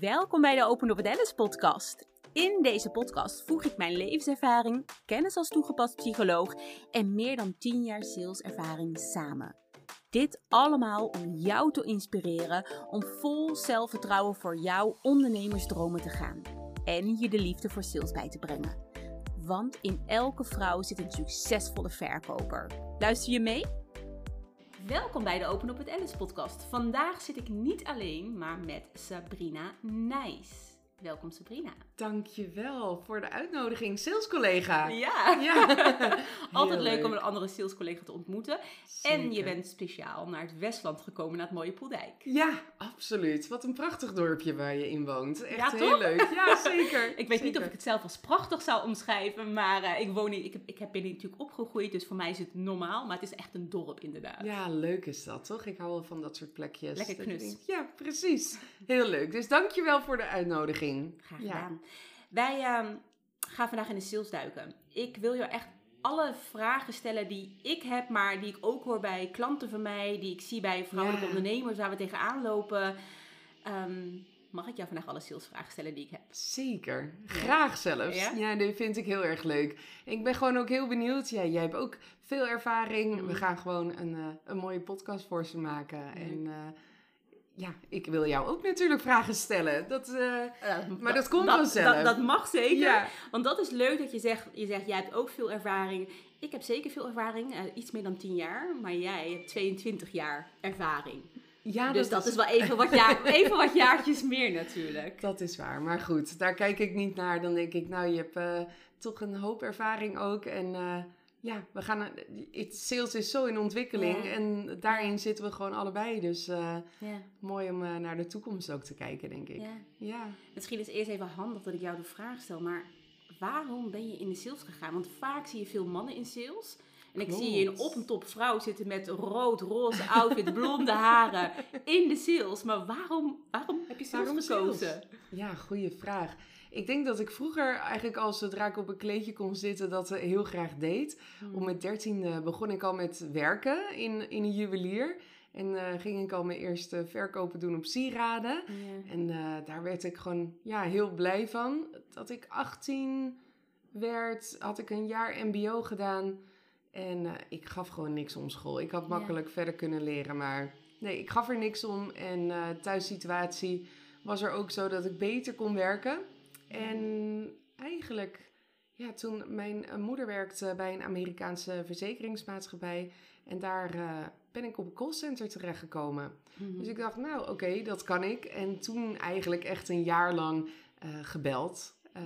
Welkom bij de Open with Alice podcast. In deze podcast voeg ik mijn levenservaring, kennis als toegepast psycholoog en meer dan 10 jaar saleservaring samen. Dit allemaal om jou te inspireren om vol zelfvertrouwen voor jouw ondernemersdromen te gaan en je de liefde voor sales bij te brengen. Want in elke vrouw zit een succesvolle verkoper. Luister je mee? Welkom bij de Open Up with Alice podcast. Vandaag zit ik niet alleen, maar met Sabrina Nijs. Welkom Sabrina. Dankjewel voor de uitnodiging, salescollega. Ja, Ja. altijd leuk om een andere salescollega te ontmoeten. En je bent speciaal naar het Westland gekomen, naar het mooie Poeldijk. Ja, absoluut. Wat een prachtig dorpje waar je in woont. Echt Ja, heel leuk. Ja, zeker. Ik weet niet of ik het zelf als prachtig zou omschrijven, maar eh, ik woon hier, ik, heb, ik heb ben hier natuurlijk opgegroeid, dus voor mij is het normaal, maar het is echt een dorp inderdaad. Ja, leuk is dat, toch? Ik hou wel van dat soort plekjes. Lekker knus. Ja, precies. Heel leuk. Dus dankjewel voor de uitnodiging. Graag Ja. Wij ehm, gaan vandaag in de sales duiken. Ik wil je echt alle vragen stellen die ik heb, maar die ik ook hoor bij klanten van mij, die ik zie bij vrouwelijke Ja. ondernemers waar we tegenaan lopen. Ehm, mag ik jou vandaag alle salesvragen stellen die ik heb? Zeker. Graag zelfs. Ja? Ja? dat vind ik heel erg leuk. Ik ben gewoon ook heel benieuwd. Ja, jij hebt ook veel ervaring. We gaan gewoon een, eh, een mooie podcast voor ze maken. En eh, ja, ik wil jou ook natuurlijk vragen stellen. Dat, eh, Maar dat komt vanzelf. Dat, dat mag zeker. ja, Want dat is leuk dat je zegt, je zegt, jij hebt ook veel ervaring. Ik heb zeker veel ervaring, eh, iets meer dan 10 jaar. Maar jij hebt 22 jaar ervaring. ja, dus dat, is wel even wat, jaar, even wat jaartjes meer natuurlijk. Dat is waar. Maar goed, daar kijk ik niet naar. Dan denk ik, nou, je hebt eh, toch een hoop ervaring ook. En eh, ja, we gaan. Het sales is zo in ontwikkeling. Ja. En daarin zitten we gewoon allebei. Dus eh, Ja, mooi om eh, naar de toekomst ook te kijken, denk ik. ja. Ja. Misschien is het eerst even handig dat ik jou de vraag stel, maar waarom ben je in de sales gegaan? Want vaak zie je veel mannen in sales. En ik Klopt. zie je een op en top vrouw zitten met rood, roze outfit, blonde haren in de sales. Maar waarom, waarom heb je sales Waarom gekozen? sales? Ja, goede vraag. Ik denk dat ik vroeger eigenlijk al zodra ik op een kleedje kon zitten, dat eh, heel graag deed. Hmm. Om mijn dertiende begon ik al met werken in, in een juwelier. En eh, ging ik al mijn eerste verkopen doen op sieraden. En eh, daar werd ik gewoon ja, heel blij van. Dat ik 18 werd, had ik een jaar MBO gedaan. En ik gaf gewoon niks om school. Ik had makkelijk verder kunnen leren, maar nee, ik gaf er niks om. En thuissituatie was er ook zo dat ik beter kon werken. En eigenlijk, ja, toen mijn eh, moeder werkte bij een Amerikaanse verzekeringsmaatschappij. En daar eh, ben ik op een callcenter terechtgekomen. Mhm. Dus ik dacht, nou oké, dat kan ik. En toen eigenlijk echt een jaar lang eh, gebeld. eh,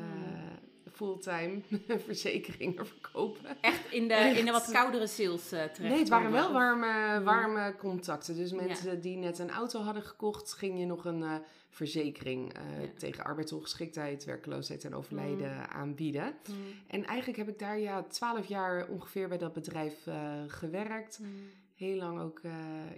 Fulltime verzekeringen verkopen. Echt in de, in de wat koudere sales eh terecht. Nee, het waren wel warme, warme contacten. Dus mensen die net een auto hadden gekocht, ging je nog een verzekering eh, Ja. tegen arbeidsongeschiktheid, werkloosheid en overlijden aanbieden. Mhm. En eigenlijk heb ik daar ja twaalf jaar ongeveer bij dat bedrijf eh, gewerkt. Mhm. Heel lang ook, eh,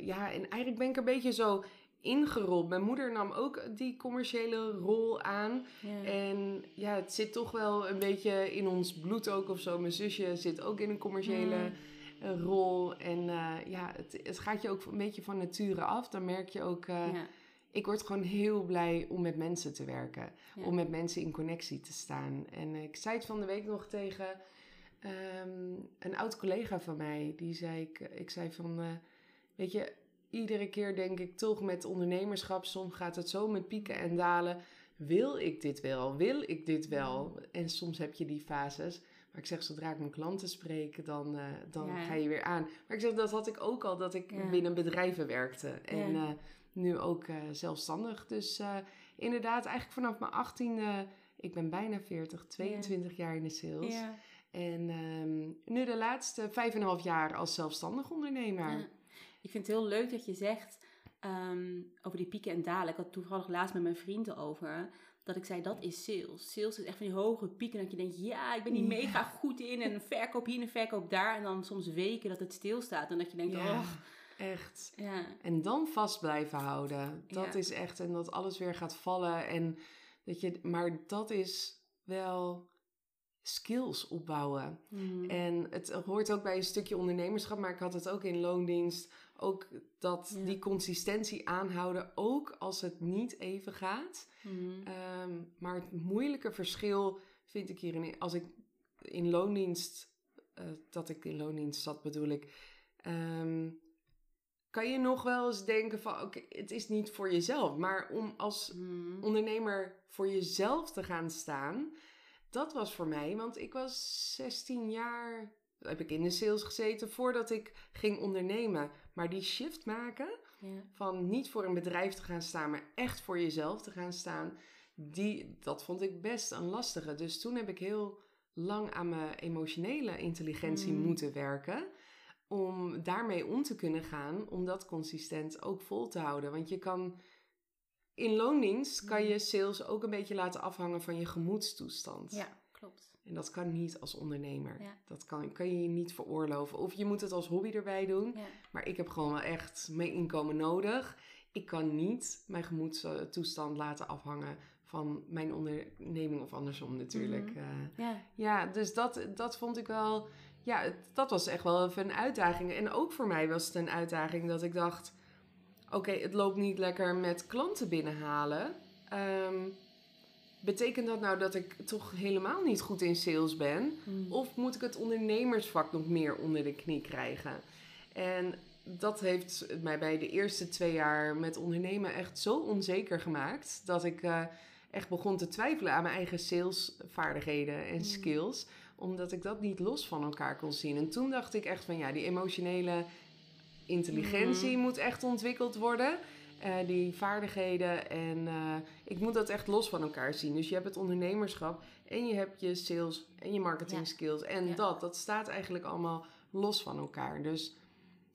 ja, en eigenlijk ben ik een beetje zo ingerold. Mijn moeder nam ook die commerciële rol aan. Ja. En ja, het zit toch wel een beetje in ons bloed ook of zo. Mijn zusje zit ook in een commerciële Mm. rol. En ja, het, het gaat je ook een beetje van nature af. Dan merk je ook, Ja. Ik word gewoon heel blij om met mensen te werken. Ja. Om met mensen in connectie te staan. En eh, ik zei het van de week nog tegen ehm, een oud collega van mij. Die zei, ik, ik zei van, eh, weet je, iedere keer denk ik toch met ondernemerschap. Soms gaat het zo met pieken en dalen. Wil ik dit wel? Wil ik dit wel? En soms heb je die fases. Maar ik zeg, zodra ik mijn klanten spreek, dan, eh, dan Ja. ga je weer aan. Maar ik zeg, dat had ik ook al, dat ik Ja. binnen bedrijven werkte. En Ja. Nu ook eh, zelfstandig. Dus eh, inderdaad, eigenlijk vanaf mijn 18e, ik ben bijna 40, 22 jaar in de sales. En ehm, nu de laatste 5,5 jaar als zelfstandig ondernemer. Ja. Ik vind het heel leuk dat je zegt ehm, over die pieken en dalen. Ik had toevallig laatst met mijn vrienden over. Dat ik zei, dat is sales. Sales is echt van die hoge pieken. Dat je denkt, ja, ik ben hier mega goed in. En een verkoop hier en een verkoop daar. En dan soms weken dat het stilstaat. En dat je denkt, oh, Echt. ja. En dan vast blijven houden. Dat Ja. is echt. En dat alles weer gaat vallen. En dat je, maar dat is wel skills opbouwen. Mhm. En het hoort ook bij een stukje ondernemerschap, maar ik had het ook in loondienst ook dat Ja. die consistentie aanhouden, ook als het niet even gaat. Mhm. Ehm, maar het moeilijke verschil vind ik hierin, als ik in loondienst, eh, dat ik in loondienst zat bedoel ik, ehm, kan je nog wel eens denken van, oké, het is niet voor jezelf, maar om als Mhm. ondernemer voor jezelf te gaan staan, dat was voor mij, want ik was 16 jaar, heb ik in de sales gezeten voordat ik ging ondernemen. Maar die shift maken, Ja. van niet voor een bedrijf te gaan staan, maar echt voor jezelf te gaan staan, die, dat vond ik best een lastige. Dus toen heb ik heel lang aan mijn emotionele intelligentie Mm. moeten werken. Om daarmee om te kunnen gaan, om dat consistent ook vol te houden. Want je kan in loondienst kan Mm. je sales ook een beetje laten afhangen van je gemoedstoestand. ja, klopt. En dat kan niet als ondernemer. Ja. Dat kan, kan je je niet veroorloven. Of je moet het als hobby erbij doen. Ja. Maar ik heb gewoon wel echt mijn inkomen nodig. Ik kan niet mijn gemoedstoestand laten afhangen van mijn onderneming of andersom natuurlijk. Mhm. Eh, Ja. ja, dus dat, dat vond ik wel... Ja, het- dat was echt wel even een uitdaging. En ook voor mij was het een uitdaging dat ik dacht... Oké, het loopt niet lekker met klanten binnenhalen. Ehm, betekent dat nou dat ik toch helemaal niet goed in sales ben? Mhm. Of moet ik het ondernemersvak nog meer onder de knie krijgen? En dat heeft mij bij de eerste twee jaar met ondernemen echt zo onzeker gemaakt. Dat ik eh, echt begon te twijfelen aan mijn eigen salesvaardigheden en Mm. Omdat ik dat niet los van elkaar kon zien. En toen dacht ik echt van ja, die emotionele intelligentie Mhm. moet echt ontwikkeld worden. Eh, die vaardigheden. En eh, ik moet dat echt los van elkaar zien. Dus je hebt het ondernemerschap en je hebt je sales en je marketing Ja. skills. En Ja. dat, dat staat eigenlijk allemaal los van elkaar. Dus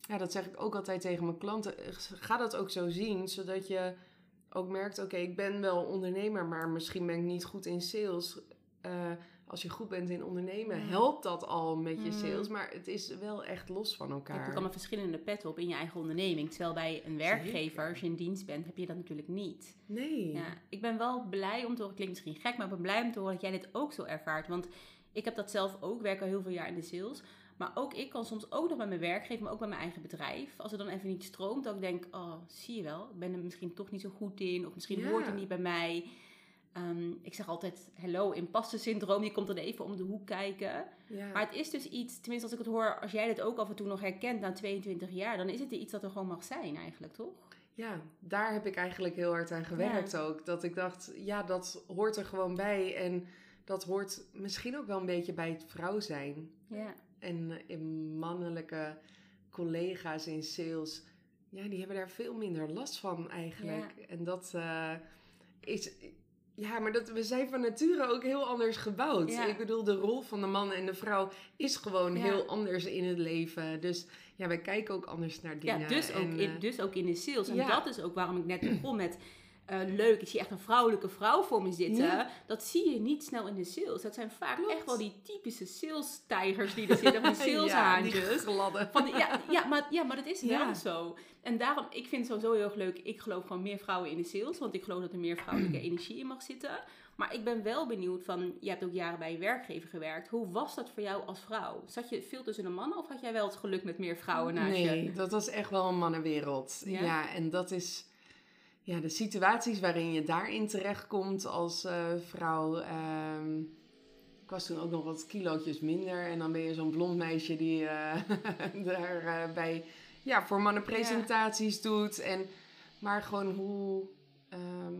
ja, dat zeg ik ook altijd tegen mijn klanten. Eh, Ga dat ook zo zien, zodat je ook merkt... oké, ik ben wel ondernemer, maar misschien ben ik niet goed in sales. Als je goed bent in ondernemen, helpt dat al met je Mm. sales. Maar het is wel echt los van Je hebt elkaar. ook allemaal verschillende petten op in je eigen onderneming. Terwijl bij een werkgever, als je in dienst bent, heb je dat natuurlijk niet. Nee. Ja, ik ben wel blij om te horen, klinkt misschien gek, maar ik ben blij om te horen dat jij dit ook zo ervaart. Want ik heb dat zelf ook, werk al heel veel jaar in de sales. Maar ook ik kan soms ook nog bij mijn werkgever, maar ook bij mijn eigen bedrijf. Als het dan even niet stroomt, dat ik denk, oh, zie je wel, ik ben er misschien toch niet zo goed in. Of misschien Ja. hoort het niet bij mij. Ehm, ik zeg altijd, hello, impasse syndroom, je komt er even om de hoek kijken. Ja. Maar het is dus iets, tenminste als ik het hoor, als jij dit ook af en toe nog herkent na 22 jaar, dan is het iets dat er gewoon mag zijn eigenlijk, toch? Ja, daar heb ik eigenlijk heel hard aan gewerkt ook. Dat ik dacht, ja, dat hoort er gewoon bij. En dat hoort misschien ook wel een beetje bij het vrouw zijn. Ja. En in mannelijke collega's in sales, ja, die hebben daar veel minder last van eigenlijk. En dat eh, is... Ja, maar dat, we zijn van nature ook heel anders gebouwd. Ja. Ik bedoel, de rol van de man en de vrouw is gewoon Ja. heel anders in het leven. Dus ja, wij kijken ook anders naar dingen. Ja, dus ook, En, in, eh, dus ook in de sales. En dat is ook waarom ik net begon met... eh, leuk, ik zie echt een vrouwelijke vrouw voor me zitten. Ja. Dat zie je niet snel in de sales. Dat zijn vaak Klopt. echt wel die typische sales-tijgers die er zitten. Van ja, saleshaantjes. gladde. Van ja, ja, maar, ja, maar dat is Ja. wel zo. En daarom, ik vind het sowieso heel erg leuk. Ik geloof gewoon meer vrouwen in de sales. Want ik geloof dat er meer vrouwelijke energie in mag zitten. Maar ik ben wel benieuwd van... Je hebt ook jaren bij je werkgever gewerkt. Hoe was dat voor jou als vrouw? Zat je veel tussen de mannen? Of had jij wel het geluk met meer vrouwen naast je? Nee, dat was echt wel een mannenwereld. Ja? Ja, en dat is ja, de situaties waarin je daarin terechtkomt als eh, vrouw. ehm, ik was toen ook nog wat kilootjes minder. En dan ben je zo'n blond meisje die eh, daar eh, bij, ja, voor mannen presentaties doet. En, maar gewoon hoe ehm,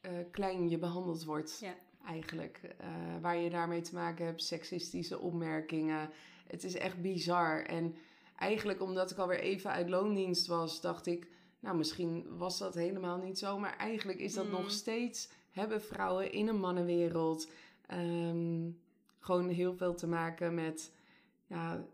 eh, klein je behandeld wordt Ja. eigenlijk. eh, waar je daarmee te maken hebt, seksistische opmerkingen. Het is echt bizar. En eigenlijk omdat ik alweer even uit loondienst was, dacht ik... Nou, misschien was dat helemaal niet zo. Maar eigenlijk is dat Mm. nog steeds... Hebben vrouwen in een mannenwereld... ehm, gewoon heel veel te maken met... Ja,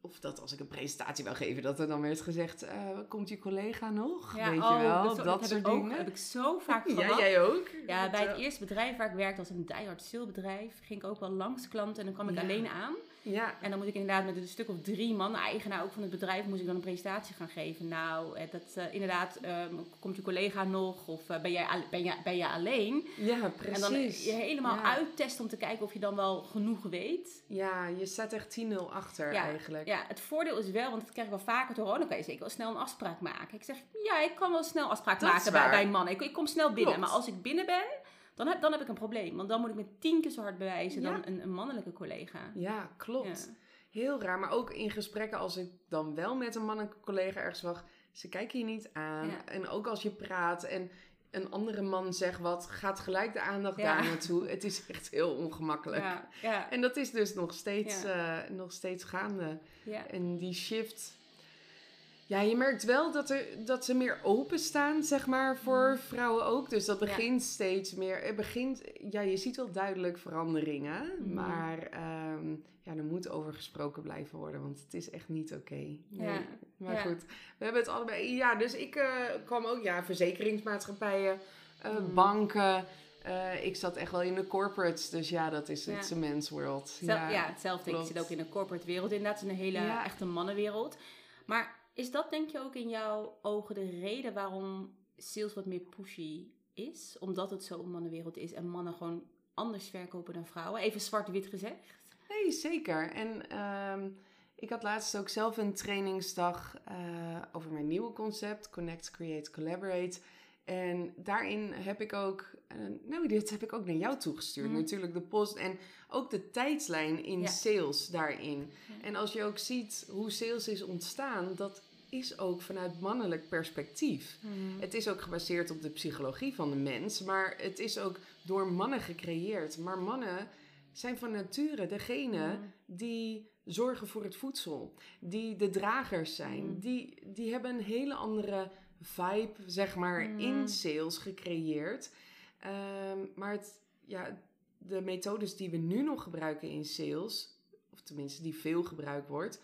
of dat als ik een presentatie wil geven, dat er dan werd gezegd... eh, komt je collega nog? Weet je wel, dat, oh, dat, heb soort dingen. heb ik zo vaak ja, gehad. jij ook? Ja, Dat, bij het eh, eerste bedrijf waar ik werkte, als een diehard salesbedrijf, ging ik ook wel langs klanten en dan kwam ik Ja. alleen aan. Ja. En dan moet ik inderdaad met een stuk of drie man, eigenaar ook van het bedrijf, moest ik dan een presentatie gaan geven. Nou, eh, dat eh, inderdaad, ehm, komt je collega nog of eh, ben, jij, ben, jij, ben jij alleen? Ja, precies. En dan je helemaal Ja. uittesten om te kijken of je dan wel genoeg weet. Ja, je staat echt 10-0 achter Ja, eigenlijk. Ja, het voordeel is wel, want dat krijg ik wel vaker te horen, dan kan je zeker wel snel een afspraak maken. Ik zeg, ja, ik kan wel snel afspraak Dat maken bij, bij mannen. Ik, ik kom snel binnen, Klopt. maar als ik binnen ben, dan heb, dan heb ik een probleem. Want dan moet ik me tien keer zo hard bewijzen Ja. dan een, een mannelijke collega. Ja, klopt. Ja. Heel raar. Maar ook in gesprekken als ik dan wel met een mannelijke collega ergens wacht. Ze kijken je niet aan. Ja. En ook als je praat en een andere man zegt wat, gaat gelijk de aandacht daar naartoe. Het is echt heel ongemakkelijk. Ja, ja, En dat is dus nog steeds, eh, nog steeds gaande. ja. En die shift. Ja, je merkt wel dat, er, dat ze meer openstaan, zeg maar, voor vrouwen ook. Dus dat Mm. Ja. begint steeds meer. Het begint, ja, je ziet wel duidelijk veranderingen. Mhm. Maar ehm, ja, er moet over gesproken blijven worden, want het is echt niet oké. Nee. Ja. Maar Ja. goed, we hebben het allebei. Ja, dus ik eh, kwam ook, ja, verzekeringsmaatschappijen, eh, Mhm. banken. Eh, ik zat echt wel in de corporates, dus ja, dat is het men's world. Ja, hetzelfde. Ik zit ook in de corporate wereld. Inderdaad, het is een hele echte mannenwereld. Maar is dat denk je ook in jouw ogen de reden waarom sales wat meer pushy is? Omdat het zo een mannenwereld is en mannen gewoon anders verkopen dan vrouwen? Even zwart-wit gezegd. Nee, zeker. En ehm, ik had laatst ook zelf een trainingsdag eh, over mijn nieuwe concept, Connect, Create, Collaborate. En daarin heb ik ook, eh, nou dit heb ik ook naar jou toegestuurd, Mhm. natuurlijk de post en ook de tijdslijn in Ja. sales daarin. Ja. En als je ook ziet hoe sales is ontstaan, dat is ook vanuit mannelijk perspectief. Het is ook gebaseerd op de psychologie van de mens, maar het is ook door mannen gecreëerd. Maar mannen zijn van nature degene Mm. die zorgen voor het voedsel, die de dragers zijn. Mm. Die, die hebben een hele andere vibe, zeg maar, in sales gecreëerd. Ehm, maar het, ja, de methodes die we nu nog gebruiken in sales, of tenminste die veel gebruikt wordt,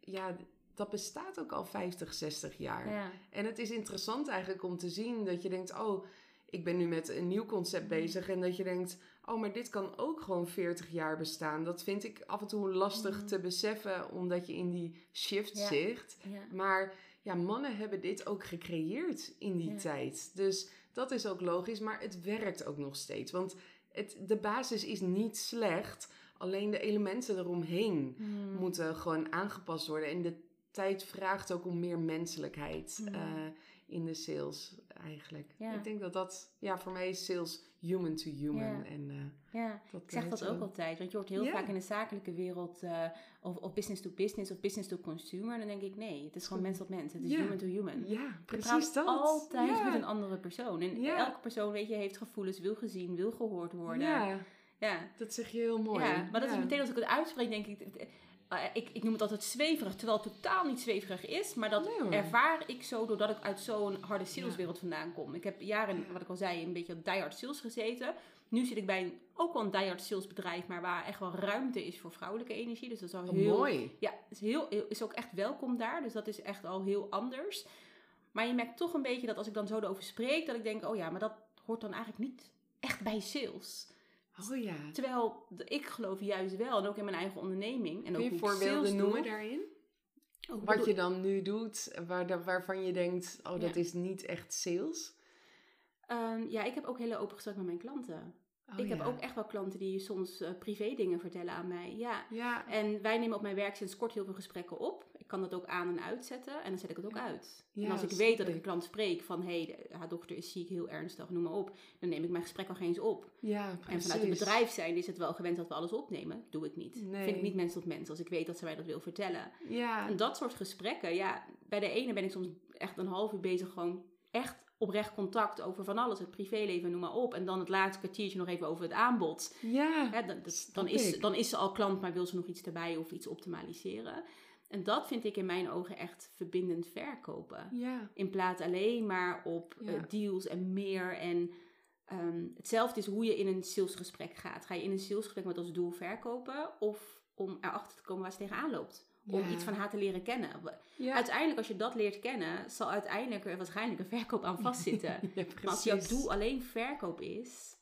ja, dat bestaat ook al 50, 60 jaar. Ja. En het is interessant eigenlijk om te zien dat je denkt, oh, ik ben nu met een nieuw concept bezig. En dat je denkt, oh, maar dit kan ook gewoon 40 jaar bestaan. Dat vind ik af en toe lastig Mhm. te beseffen, omdat je in die shift Ja. zit. Ja. Maar ja, mannen hebben dit ook gecreëerd in die tijd. Dus dat is ook logisch, maar het werkt ook nog steeds. Want het, de basis is niet slecht, alleen de elementen eromheen Mm. moeten gewoon aangepast worden. En de tijd vraagt ook om meer menselijkheid Ja. eh, in de sales eigenlijk. Ja. Ik denk dat dat, ja, voor mij is sales human to human. Ja. En, eh, Ja, dat ik zeg dat ook altijd. Want je hoort heel vaak in de zakelijke wereld eh, of, of business to business of business to consumer. Dan denk ik, nee, het is gewoon mens tot mens. Het is human to human. Ja, Je precies praat dat. altijd met een andere persoon. En elke persoon, weet je, heeft gevoelens, wil gezien, wil gehoord worden. Ja, ja. dat zeg je heel mooi. Ja, maar dat is meteen als ik het uitspreek, denk ik, eh, ik, ik noem het altijd zweverig, terwijl het totaal niet zweverig is. Maar dat Nee, ervaar ik zo doordat ik uit zo'n harde saleswereld vandaan kom. Ik heb jaren, wat ik al zei, een beetje op diehard sales gezeten. Nu zit ik bij een, ook wel een diehard sales bedrijf, maar waar echt wel ruimte is voor vrouwelijke energie. Dus dat is al Oh, heel, mooi. ja, is, heel, is ook echt welkom daar. Dus dat is echt al heel anders. Maar je merkt toch een beetje dat als ik dan zo erover spreek, dat ik denk, oh ja, maar dat hoort dan eigenlijk niet echt bij sales. Oh ja. Terwijl ik geloof juist wel, en ook in mijn eigen onderneming. En ook Kun je ik voorbeelden sales noemen doe. daarin? Wat je dan nu doet, waar, waarvan je denkt, oh, dat Ja. is niet echt sales. Ehm, ja, ik heb ook hele open gesprek met mijn klanten. Oh, ik heb ook echt wel klanten die soms eh, privé dingen vertellen aan mij. Ja. Ja, En wij nemen op mijn werk sinds kort heel veel gesprekken op. Ik kan dat ook aan en uitzetten en dan zet ik het ook uit. En als ik weet dat ik een klant spreek van... hé, hey, haar dochter is ziek, heel ernstig, noem maar op. Dan neem ik mijn gesprek al geen eens op. ja, En vanuit het bedrijf zijn is het wel gewend dat we alles opnemen. Doe ik niet. Nee. Vind ik niet mens tot mens. Als ik weet dat ze mij dat wil vertellen. Ja, En dat soort gesprekken, ja, bij de ene ben ik soms echt een half uur bezig, gewoon echt oprecht contact over van alles, het privéleven, noem maar op. En dan het laatste kwartiertje nog even over het aanbod. ja. Hè, dan, dat- Snap dan, is, dan is ze al klant, maar wil ze nog iets erbij of iets optimaliseren. En dat vind ik in mijn ogen echt verbindend verkopen. ja. In plaats alleen maar op Ja. eh, deals en meer. En ehm, hetzelfde is hoe je in een salesgesprek gaat. Ga je in een salesgesprek met als doel verkopen of om erachter te komen waar ze tegenaan loopt? Om Ja. iets van haar te leren kennen. Ja. Uiteindelijk, als je dat leert kennen, zal uiteindelijk er waarschijnlijk een verkoop aan vastzitten. Ja, maar als jouw doel alleen verkoop is,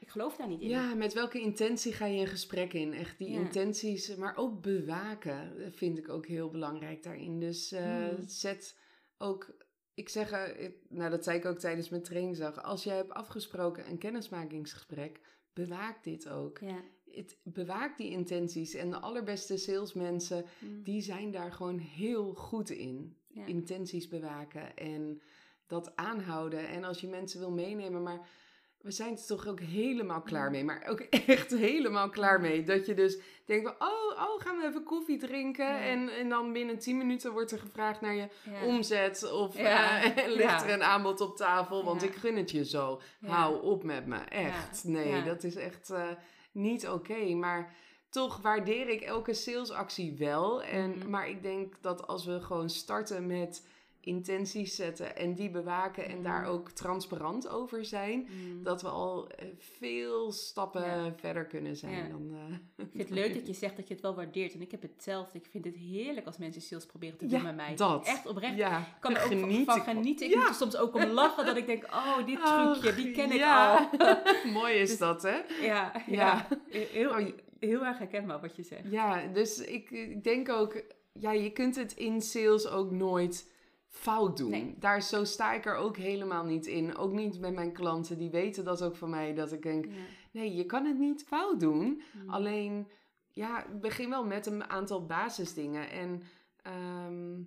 ik geloof daar niet in. Ja, met welke intentie ga je een gesprek in? Echt die intenties, maar ook bewaken vind ik ook heel belangrijk daarin. Dus uh, zet ook, ik zeg, uh, nou dat zei ik ook tijdens mijn trainingsdag, als jij hebt afgesproken een kennismakingsgesprek, bewaak dit ook. Ja. Het, bewaak die intenties. En de allerbeste salesmensen, mm. die zijn daar gewoon heel goed in. Intenties bewaken en dat aanhouden. En als je mensen wil meenemen, maar we zijn er toch ook helemaal klaar mee. Maar ook echt helemaal klaar mee. Dat je dus denkt, oh, oh gaan we even koffie drinken. En, en dan binnen 10 minuten wordt er gevraagd naar je omzet. Of uh, ligt er een aanbod op tafel, want ik gun het je zo. Hou op met me, echt. Nee, dat is echt uh, niet oké. Maar toch waardeer ik elke salesactie wel. En, mm -hmm. Maar ik denk dat als we gewoon starten met intenties zetten en die bewaken en daar mm. ook transparant over zijn, mm. dat we al eh, veel stappen verder kunnen zijn. Dan, uh... Ik vind het leuk dat je zegt dat je het wel waardeert. En ik heb hetzelfde. Ik vind het heerlijk als mensen sales proberen te doen met mij. Dat. Echt oprecht. Ja. Ik kan er ook van, genieten. Ik moet er soms ook om lachen dat ik denk, oh, dit trucje, die ken ik al. Mooi is dus dat, hè? Ja, ja. Heel, oh, heel erg herkenbaar wat je zegt. Ja, dus ik, ik denk ook, ja, je kunt het in sales ook nooit fout doen. Daar zo sta ik er ook helemaal niet in. Ook niet met mijn klanten. Die weten dat ook van mij. Dat ik denk, nee, je kan het niet fout doen. Mm. Alleen, ja, begin wel met een aantal basisdingen. En ehm,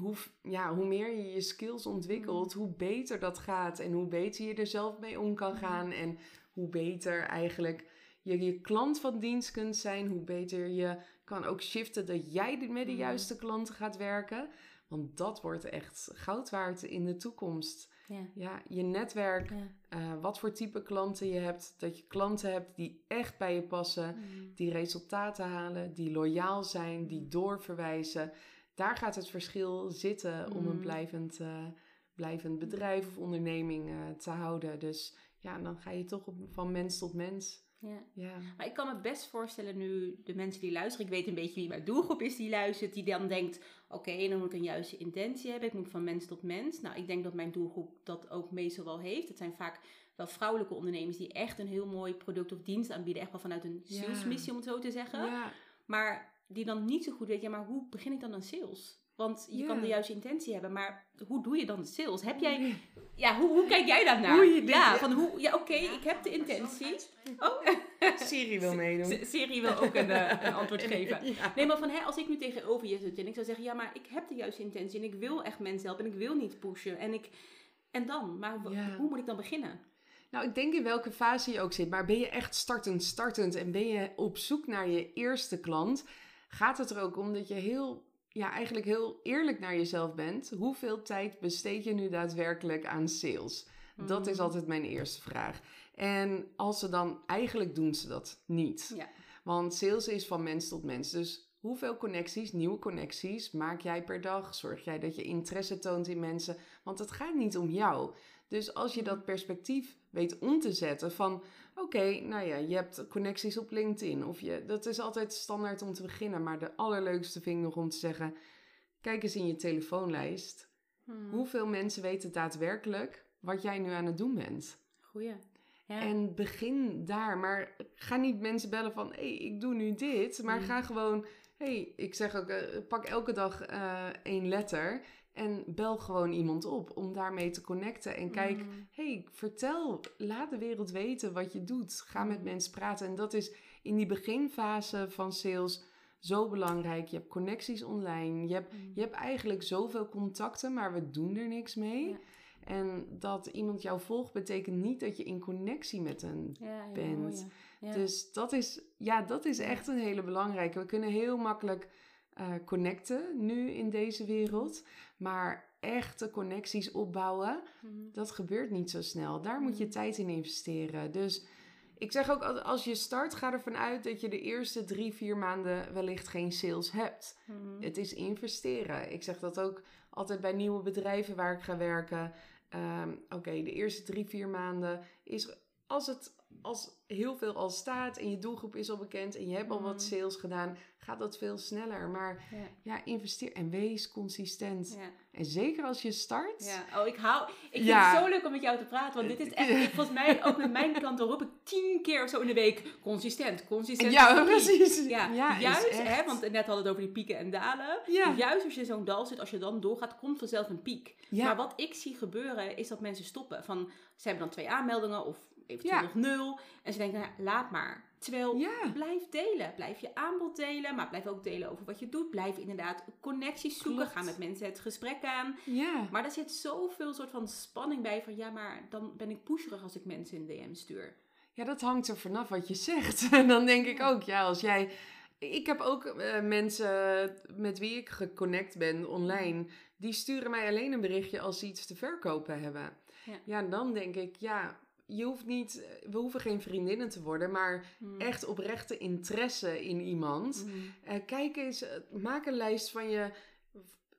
hoe, ja, hoe meer je je skills ontwikkelt, mm. hoe beter dat gaat. En hoe beter je er zelf mee om kan mm. gaan. En hoe beter eigenlijk je je klant van dienst kunt zijn. Hoe beter je kan ook shiften dat jij met de juiste klanten gaat werken. Want dat wordt echt goud waard in de toekomst. Ja, ja je netwerk, eh, wat voor type klanten je hebt. Dat je klanten hebt die echt bij je passen, mm. die resultaten halen, die loyaal zijn, die mm. doorverwijzen. Daar gaat het verschil zitten om een mm. blijvend, uh, blijvend bedrijf of onderneming uh, te houden. Dus ja, dan ga je toch op, van mens tot mens. Ja. ja. Maar ik kan me best voorstellen nu de mensen die luisteren, ik weet een beetje wie mijn doelgroep is die luistert, die dan denkt, oké, dan moet ik een juiste intentie hebben, ik moet van mens tot mens. Nou, ik denk dat mijn doelgroep dat ook meestal wel heeft. Het zijn vaak wel vrouwelijke ondernemers die echt een heel mooi product of dienst aanbieden, echt wel vanuit een salesmissie om het zo te zeggen. Ja. Maar die dan niet zo goed weten, ja, maar hoe begin ik dan een sales? Want je kan de juiste intentie hebben, maar hoe doe je dan de sales? Heb jij, ja, hoe, hoe kijk jij daarnaar? Hoe je ja, van hoe, ja, oké, ik heb de intentie. Oh, Siri wil meedoen. Siri wil ook een, een antwoord geven. Nee, maar van, hè, als ik nu tegenover je zit en ik zou zeggen, ja, maar ik heb de juiste intentie en ik wil echt mensen helpen en ik wil niet pushen en ik, en dan, maar hoe moet ik dan beginnen? Nou, ik denk in welke fase je ook zit, maar ben je echt startend, startend en ben je op zoek naar je eerste klant, gaat het er ook om dat je heel ja, eigenlijk heel eerlijk naar jezelf bent, hoeveel tijd besteed je nu daadwerkelijk aan sales? Dat is mm. altijd mijn eerste vraag. En als ze dan, eigenlijk doen ze dat niet. Ja. Want sales is van mens tot mens. Dus hoeveel connecties, nieuwe connecties, maak jij per dag? Zorg jij dat je interesse toont in mensen? Want het gaat niet om jou. Dus als je dat perspectief weet om te zetten van oké, nou ja, je hebt connecties op LinkedIn of je, dat is altijd standaard om te beginnen, maar de allerleukste vind ik nog om te zeggen, kijk eens in je telefoonlijst. Hmm. Hoeveel mensen weten daadwerkelijk wat jij nu aan het doen bent? Goeie. Ja. En begin daar, maar ga niet mensen bellen van, hé, hey, ik doe nu dit, maar hmm. ga gewoon, hé, hey, ik zeg ook, uh, pak elke dag uh, één letter en bel gewoon iemand op om daarmee te connecten. En kijk, mm. hey, vertel, laat de wereld weten wat je doet. Ga met mm. mensen praten. En dat is in die beginfase van sales zo belangrijk. Je hebt connecties online. Je hebt, mm. je hebt eigenlijk zoveel contacten, maar we doen er niks mee. En dat iemand jou volgt, betekent niet dat je in connectie met hen ja, bent. Dus dat is, ja, dat is echt een hele belangrijke. We kunnen heel makkelijk uh, connecten nu in deze wereld. Maar echte connecties opbouwen, mhm. dat gebeurt niet zo snel. Daar moet je mhm. tijd in investeren. Dus ik zeg ook, als je start, ga ervan uit dat je de eerste drie, vier maanden wellicht geen sales hebt. Mhm. Het is investeren. Ik zeg dat ook altijd bij nieuwe bedrijven waar ik ga werken. Ehm, oké, de eerste drie, vier maanden is als het als heel veel al staat en je doelgroep is al bekend en je hebt al wat Mhm. sales gedaan, gaat dat veel sneller. Maar Ja. ja, investeer en wees consistent. Ja. En zeker als je start. Ja, oh, ik hou. Ik vind het zo leuk om met jou te praten. Want dit is echt. ik- volgens mij, ook met mijn klanten roep ik tien keer of zo in de week. Consistent, consistent. Ja, precies. Ja, Ja, is juist, hè, want net hadden we het over die pieken en dalen. Ja. Juist als je in zo'n dal zit, als je dan doorgaat, komt vanzelf een piek. Maar wat ik zie gebeuren, is dat mensen stoppen. Van, ze hebben dan twee aanmeldingen of eventueel Ja. nog nul. En ze denken, nou, laat maar. Terwijl, Ja. blijf delen. Blijf je aanbod delen, maar blijf ook delen over wat je doet. Blijf inderdaad connecties zoeken. Klopt. Ga met mensen het gesprek aan. Ja. Maar er zit zoveel soort van spanning bij van ja, maar dan ben ik pusherig als ik mensen een DM stuur. Ja, dat hangt er vanaf wat je zegt. En dan denk ik ook, ja, als jij. Ik heb ook eh, mensen met wie ik geconnect ben online. Die sturen mij alleen een berichtje als ze iets te verkopen hebben. Ja. Ja, dan denk ik, ja, je hoeft niet. We hoeven geen vriendinnen te worden, maar Hmm. echt oprechte interesse in iemand. Mm. Eh, kijk eens, eh, maak een lijst van je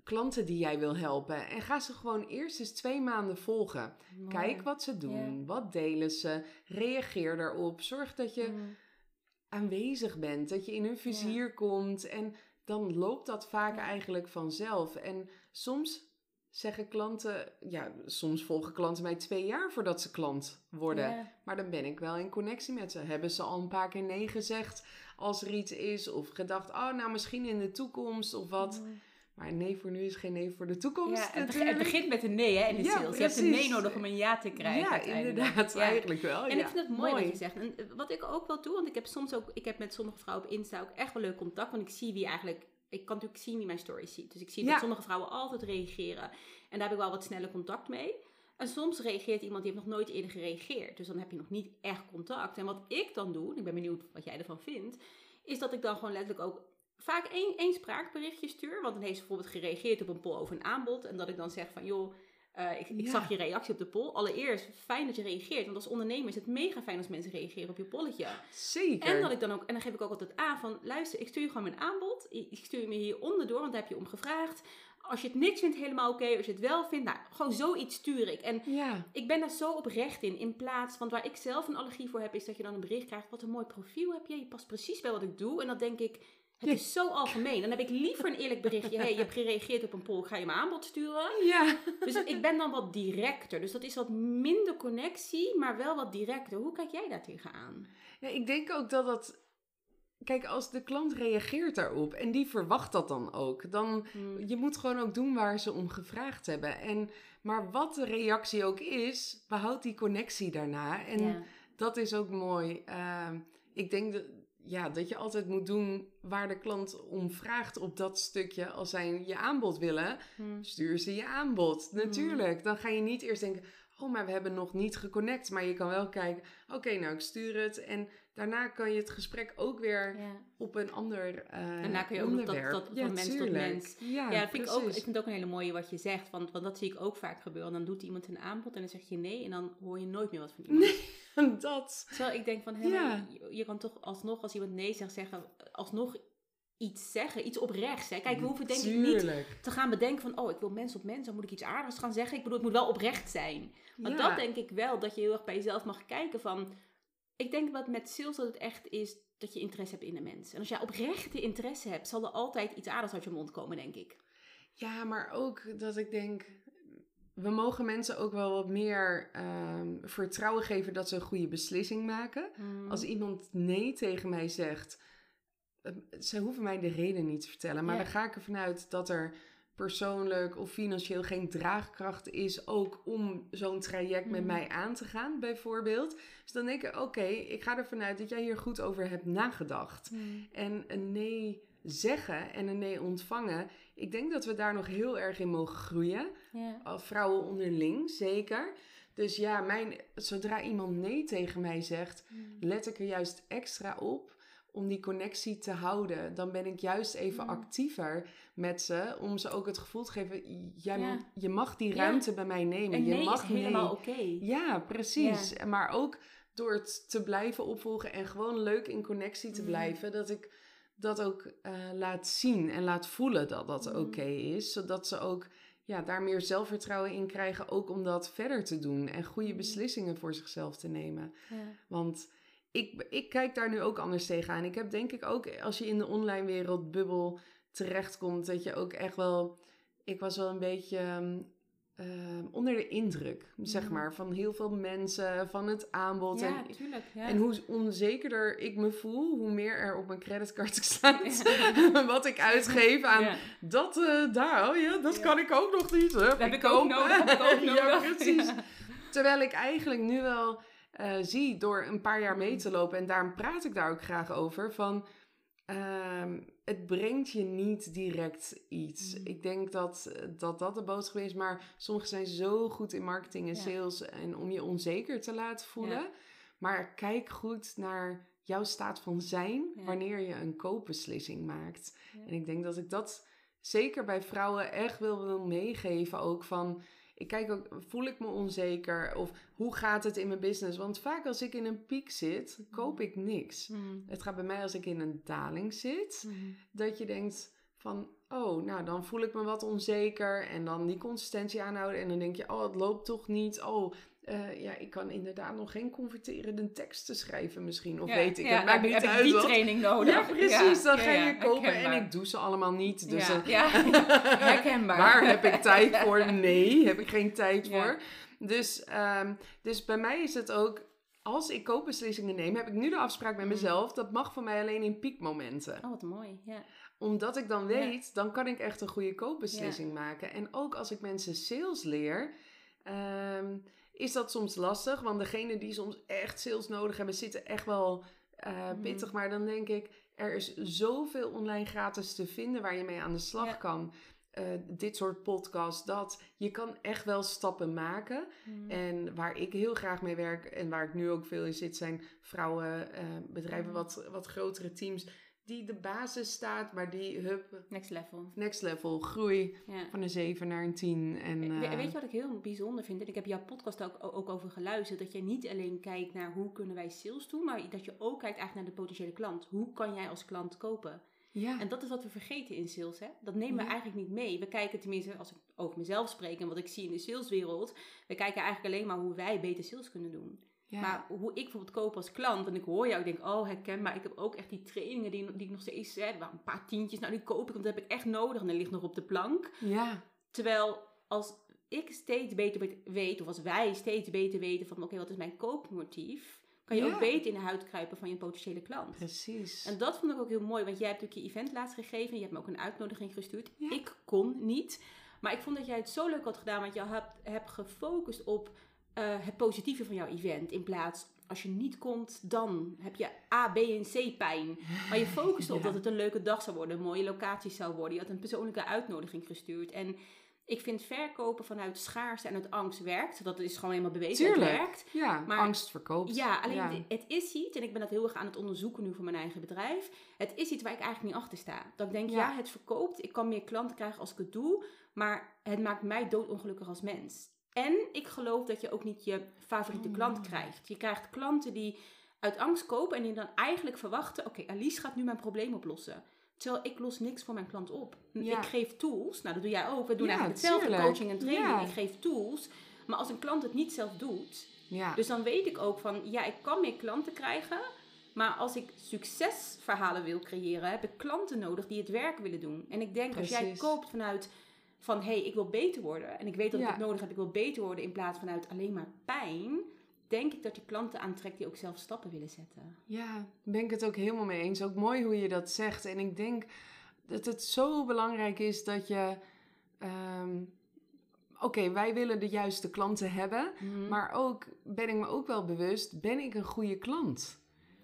klanten die jij wil helpen. En ga ze gewoon eerst eens twee maanden volgen. Mooi. Kijk wat ze doen, wat delen ze, reageer daarop. Zorg dat je Mm. aanwezig bent, dat je in hun vizier komt. En dan loopt dat vaak eigenlijk vanzelf. En soms zeggen klanten, ja, soms volgen klanten mij twee jaar voordat ze klant worden. Maar dan ben ik wel in connectie met ze. Hebben ze al een paar keer nee gezegd als er iets is? Of gedacht, oh, nou misschien in de toekomst of wat. Mm. Maar nee voor nu is geen nee voor de toekomst Ja, het, het begint met een nee hè, in de Ja, sales. Je hebt een nee nodig om een ja te krijgen. Ja, inderdaad, Ja. eigenlijk wel. En ik vind het mooi, wat je zegt. En eh, wat ik ook wel doe, want ik heb soms ook, ik heb met sommige vrouwen op Insta ook echt wel leuk contact. Want ik zie wie eigenlijk, ik kan natuurlijk zien wie mijn stories ziet. Dus ik zie Ja. dat sommige vrouwen altijd reageren. En daar heb ik wel wat sneller contact mee. En soms reageert iemand die heeft nog nooit eerder gereageerd. Dus dan heb je nog niet echt contact. En wat ik dan doe, en ik ben benieuwd wat jij ervan vindt, is dat ik dan gewoon letterlijk ook vaak één, één spraakberichtje stuur. Want dan heeft ze bijvoorbeeld gereageerd op een poll over een aanbod. En dat ik dan zeg van, joh, eh, ik, ik Ja. zag je reactie op de poll. Allereerst, fijn dat je reageert. Want als ondernemer is het mega fijn als mensen reageren op je polletje. Zeker. En dat ik dan ook, en dan geef ik ook altijd aan van, luister, ik stuur je gewoon mijn aanbod. Ik stuur je me hier onderdoor, want daar heb je om gevraagd. Als je het niks vindt, helemaal oké. Als je het wel vindt, nou, gewoon zoiets stuur ik. En Ja, ik ben daar zo oprecht in. In plaats, want waar ik zelf een allergie voor heb, is dat je dan een bericht krijgt. Wat een mooi profiel heb je. Je past precies bij wat ik doe. En dan denk ik, het is zo algemeen. Dan heb ik liever een eerlijk berichtje. hey, je hebt gereageerd op een poll, ga je mijn aanbod sturen. ja. Dus ik ben dan wat directer. Dus dat is wat minder connectie, maar wel wat directer. Hoe kijk jij daar tegenaan? Ja, ik denk ook dat dat. Kijk, als de klant reageert daarop en die verwacht dat dan ook, dan Hmm. je moet gewoon ook doen waar ze om gevraagd hebben. En, maar wat de reactie ook is, behoud die connectie daarna. En Ja. dat is ook mooi. Ehm, ik denk dat, ja, dat je altijd moet doen waar de klant om vraagt op dat stukje. Als zij je aanbod willen, Hmm. stuur ze je aanbod. Natuurlijk. Dan ga je niet eerst denken, oh, maar we hebben nog niet geconnect. Maar je kan wel kijken, oké, nou, ik stuur het. En daarna kan je het gesprek ook weer Ja. op een ander uh, Daarna kun je ook nog dat- dat van mens tot mens. Ja, Ja, dat vind ik, ook, ik vind het ook een hele mooie wat je zegt. Want, want dat zie ik ook vaak gebeuren. Dan doet iemand een aanbod en dan zeg je nee. En dan hoor je nooit meer wat van iemand. dat. Terwijl ik denk van, hé, Ja. maar je, je kan toch alsnog, als iemand nee zegt, zeggen, alsnog iets zeggen. Iets oprechts. Hè? Kijk, we hoeven denk ik niet te gaan bedenken van, oh, ik wil mens op mens. Dan moet ik iets aardigs gaan zeggen. Ik bedoel, het moet wel oprecht zijn. Maar Ja. dat denk ik wel, dat je heel erg bij jezelf mag kijken van... Ik denk dat met sales dat het echt is dat je interesse hebt in de mens. En als jij oprechte interesse hebt, zal er altijd iets aardigs uit je mond komen, denk ik. Ja, maar ook dat ik denk, we mogen mensen ook wel wat meer ehm, vertrouwen geven dat ze een goede beslissing maken. Hmm. Als iemand nee tegen mij zegt, eh, ze hoeven mij de reden niet te vertellen, maar dan ga ik ervan uit dat er persoonlijk of financieel geen draagkracht is ook om zo'n traject met Mhm. mij aan te gaan, bijvoorbeeld. Dus dan denk ik, oké, ik ga ervan uit dat jij hier goed over hebt nagedacht. Hmm. En een nee zeggen en een nee ontvangen, ik denk dat we daar nog heel erg in mogen groeien. Als vrouwen onderling, zeker. Dus ja, mijn, zodra iemand nee tegen mij zegt, Hmm. let ik er juist extra op om die connectie te houden. Dan ben ik juist even Mm. actiever met ze, om ze ook het gevoel te geven, jij, Ja. je mag die Ja. ruimte bij mij nemen. En je nee mag is helemaal oké. Ja, precies. Maar ook door het te blijven opvolgen en gewoon leuk in connectie te Mm. blijven, dat ik dat ook eh, laat zien en laat voelen dat dat Mm. oké is. Zodat ze ook ja, daar meer zelfvertrouwen in krijgen, ook om dat verder te doen en goede beslissingen voor zichzelf te nemen. Ja. Want ik, ik kijk daar nu ook anders tegenaan. Ik heb denk ik ook, als je in de online wereld bubbel terechtkomt, dat je ook echt wel. Ik was wel een beetje ehm, ehm, onder de indruk, zeg Mhm. maar, van heel veel mensen, van het aanbod. Ja, en, tuurlijk. Ja. en hoe onzekerder ik me voel, hoe meer er op mijn creditcard staat. wat ik uitgeef aan dat eh, daar, oh ja, dat kan ik ook nog niet. Hè? heb ik ook nodig, heb ik ook ja, nodig. precies. Terwijl ik eigenlijk nu wel eh, zie door een paar jaar mee te lopen, en daarom praat ik daar ook graag over, van ehm, het brengt je niet direct iets. Mm. Ik denk dat, dat dat de boodschap is, maar sommigen zijn zo goed in marketing en Ja. sales en om je onzeker te laten voelen. Ja. Maar kijk goed naar jouw staat van zijn Ja. wanneer je een koopbeslissing maakt. En ik denk dat ik dat zeker bij vrouwen echt wil, wil meegeven ook van... Ik kijk ook, voel ik me onzeker? Of hoe gaat het in mijn business? Want vaak als ik in een piek zit, koop ik niks. Mm. Het gaat bij mij als ik in een daling zit, Mm. dat je denkt van... Oh, nou dan voel ik me wat onzeker. En dan die consistentie aanhouden. En dan denk je, oh, het loopt toch niet. Oh, eh, ja, ik kan inderdaad nog geen converterende teksten schrijven misschien. Of Ja, weet ik, ja, het maakt niet heb uit die wat. training nodig. Ja, precies. Dan ga je kopen en ik doe ze allemaal niet. Dus ja, ja. herkenbaar. Waar heb ik tijd voor? Nee, heb ik geen tijd voor. Dus, ehm, dus bij mij is het ook, als ik koopbeslissingen neem, heb ik nu de afspraak met Mm. mezelf. Dat mag voor mij alleen in piekmomenten. Oh, wat mooi. Ja. Omdat ik dan weet, dan kan ik echt een goede koopbeslissing maken. En ook als ik mensen sales leer, ehm, is dat soms lastig. Want degene die soms echt sales nodig hebben, zitten echt wel eh, Mhm. pittig. Maar dan denk ik, er is zoveel online gratis te vinden waar je mee aan de slag Ja. kan. Eh, dit soort podcasts, dat. Je kan echt wel stappen maken. Mm. En waar ik heel graag mee werk en waar ik nu ook veel in zit, zijn vrouwen, eh, bedrijven, Mhm. wat, wat grotere teams. Die de basis staat, maar die hup, Next level. next level, groei Ja. van een 7 naar een 10. En, We- eh, Weet je wat ik heel bijzonder vind? En ik heb jouw podcast ook, ook over geluisterd. Dat je niet alleen kijkt naar hoe kunnen wij sales doen. Maar dat je ook kijkt eigenlijk naar de potentiële klant. Hoe kan jij als klant kopen? ja, En dat is wat we vergeten in sales. Hè? Dat nemen we Ja. eigenlijk niet mee. We kijken tenminste, als ik over mezelf spreek en wat ik zie in de saleswereld. We kijken eigenlijk alleen maar hoe wij beter sales kunnen doen. Ja. Maar hoe ik bijvoorbeeld koop als klant, en ik hoor jou, ik denk, oh herkenbaar. Ik heb ook echt die trainingen die, die ik nog steeds, hè, waren een paar tientjes, nou die koop ik, want dat heb ik echt nodig. En dat ligt nog op de plank. ja, Terwijl als ik steeds beter weet- of als wij steeds beter weten van, oké, wat is mijn koopmotief? Kan je Ja. ook beter in de huid kruipen van je potentiële klant. precies. En dat vond ik ook heel mooi, want jij hebt natuurlijk je event laatst gegeven. Je hebt me ook een uitnodiging gestuurd. Ja. Ik kon niet. Maar ik vond dat jij het zo leuk had gedaan, want je hebt, hebt gefocust op eh, het positieve van jouw event. In plaats, als je niet komt, dan heb je A, B en C pijn. Maar je focuste op Ja. dat het een leuke dag zou worden, een mooie locatie zou worden. Je had een persoonlijke uitnodiging gestuurd. En ik vind verkopen vanuit schaarste en uit angst werkt. Dat is gewoon helemaal bewezen. Tuurlijk. Het werkt. ja, maar- angst verkoopt. Ja, alleen Ja. het is iets, en ik ben dat heel erg aan het onderzoeken nu voor mijn eigen bedrijf. Het is iets waar ik eigenlijk niet achter sta. Dat ik denk, Ja. ja, het verkoopt, ik kan meer klanten krijgen als ik het doe, maar het maakt mij doodongelukkig als mens. En ik geloof dat je ook niet je favoriete Oh. klant krijgt. Je krijgt klanten die uit angst kopen en die dan eigenlijk verwachten, oké, Alice gaat nu mijn probleem oplossen. Terwijl ik los niks voor mijn klant op. Ja. Ik geef tools, nou dat doe jij ook, we doen Ja, eigenlijk hetzelfde, tuurlijk. coaching en training. Ja. Ik geef tools, maar als een klant het niet zelf doet, ja. dus dan weet ik ook van, ja, ik kan meer klanten krijgen. Maar als ik succesverhalen wil creëren, heb ik klanten nodig die het werk willen doen. En ik denk, als jij koopt vanuit van, hé, hey, ik wil beter worden. En ik weet dat Ja. ik het nodig heb, ik wil beter worden. In plaats vanuit alleen maar pijn. Denk ik dat je klanten aantrekt die ook zelf stappen willen zetten. Ja, daar ben ik het ook helemaal mee eens. Ook mooi hoe je dat zegt. En ik denk dat het zo belangrijk is dat je. ehm, Oké, wij willen de juiste klanten hebben. Mhm. Maar ook ben ik me ook wel bewust, ben ik een goede klant?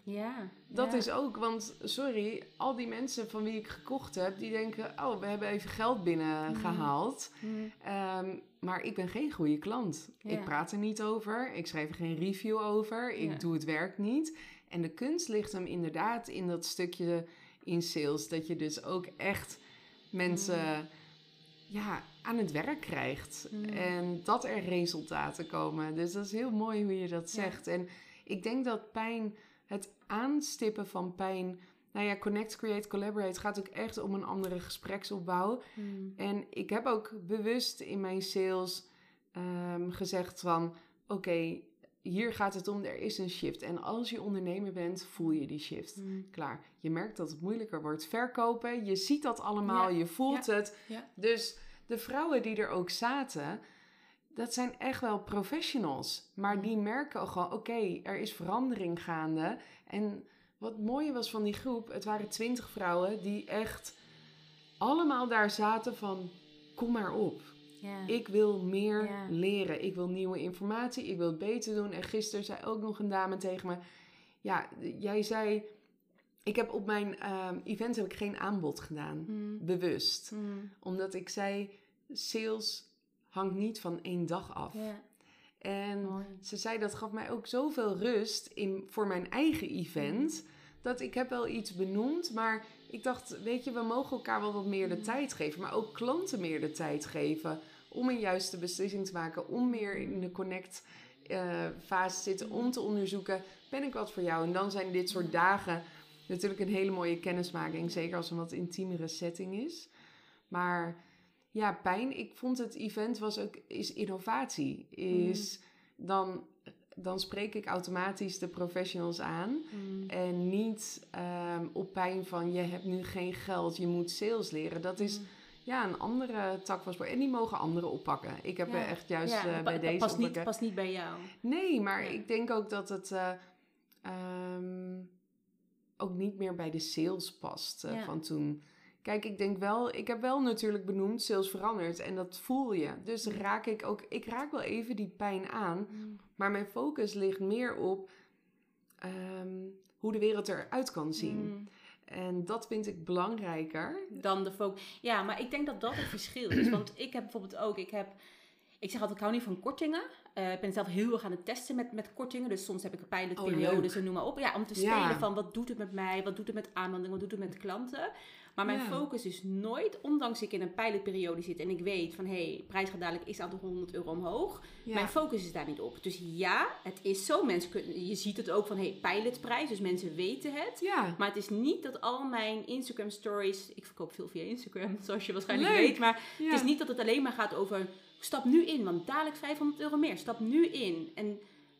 Ja, Dat ja. is ook, want sorry, al die mensen van wie ik gekocht heb, die denken, oh, we hebben even geld binnengehaald. Mhm. Ehm, maar ik ben geen goede klant. Ja. Ik praat er niet over, ik schrijf er geen review over, ik Ja. doe het werk niet. En de kunst ligt hem inderdaad in dat stukje in sales, dat je dus ook echt mensen ja, aan het werk krijgt. Mm. En dat er resultaten komen. Dus dat is heel mooi hoe je dat Ja. zegt. En ik denk dat pijn, het aanstippen van pijn, nou ja, connect, create, collaborate gaat ook echt om een andere gespreksopbouw. Hmm. En ik heb ook bewust in mijn sales ehm, gezegd van, oké, hier gaat het om, er is een shift. En als je ondernemer bent, voel je die shift. Hmm. Klaar. Je merkt dat het moeilijker wordt verkopen. Je ziet dat allemaal, Ja, je voelt het. Ja. Dus de vrouwen die er ook zaten, dat zijn echt wel professionals. Maar die merken ook gewoon, oké, er is verandering gaande. En wat mooie was van die groep, het waren twintig vrouwen die echt allemaal daar zaten van, kom maar op. Ik wil meer leren. Ik wil nieuwe informatie. Ik wil het beter doen. En gisteren zei ook nog een dame tegen me, ja, jij zei, ik heb op mijn ehm, event heb ik geen aanbod gedaan. Hmm. Bewust Hmm. omdat ik zei, sales hangt niet van één dag af. Ja, En mooi. ze zei, dat gaf mij ook zoveel rust in, voor mijn eigen event. Dat ik heb wel iets benoemd, maar ik dacht, weet je, we mogen elkaar wel wat meer de tijd geven. Maar ook klanten meer de tijd geven om een juiste beslissing te maken. Om meer in de connect eh, fase te zitten, om te onderzoeken, ben ik wat voor jou? En dan zijn dit soort dagen natuurlijk een hele mooie kennismaking. Zeker als het een wat intiemere setting is. Maar ja, pijn. Ik vond het event was ook, is innovatie. Is dan, dan spreek ik automatisch de professionals aan. Hmm. En niet ehm, op pijn van je hebt nu geen geld, je moet sales leren. Dat is Hmm. ja, een andere tak van sport. En die mogen anderen oppakken. Ik heb Ja. er echt juist Ja, eh, bij deze past niet, past niet bij jou. Nee, maar Ja. ik denk ook dat het eh, ehm, ook niet meer bij de sales past eh, van toen. Kijk, ik denk wel, ik heb wel natuurlijk benoemd, sales verandert en dat voel je. Dus raak ik ook, ik raak wel even die pijn aan, Hmm. maar mijn focus ligt meer op ehm, hoe de wereld eruit kan zien. Hmm. En dat vind ik belangrijker. dan de focus. Ja, maar ik denk dat dat het verschil is. Want ik heb bijvoorbeeld ook, ik heb, ik zeg altijd, ik hou niet van kortingen. Eh, ik ben zelf heel erg aan het testen met, met kortingen. Dus soms heb ik een Oh, pilotperiodes leuk. en noem maar op. Ja, om te Ja. spelen van wat doet het met mij, wat doet het met aanmeldingen, wat doet het met klanten. Maar mijn Ja. focus is nooit, ondanks ik in een pilotperiode zit en ik weet van hé, hey, prijs gaat dadelijk is aantal 100 euro omhoog. Ja. Mijn focus is daar niet op. Dus ja, het is zo. Mensen kunnen, je ziet het ook van hé, hey, pilotprijs, dus mensen weten het. ja. Maar het is niet dat al mijn Instagram stories. Ik verkoop veel via Instagram, zoals je waarschijnlijk Leuk. weet. Maar het is niet dat het alleen maar gaat over. Stap nu in, want dadelijk 500 euro meer. Stap nu in. En,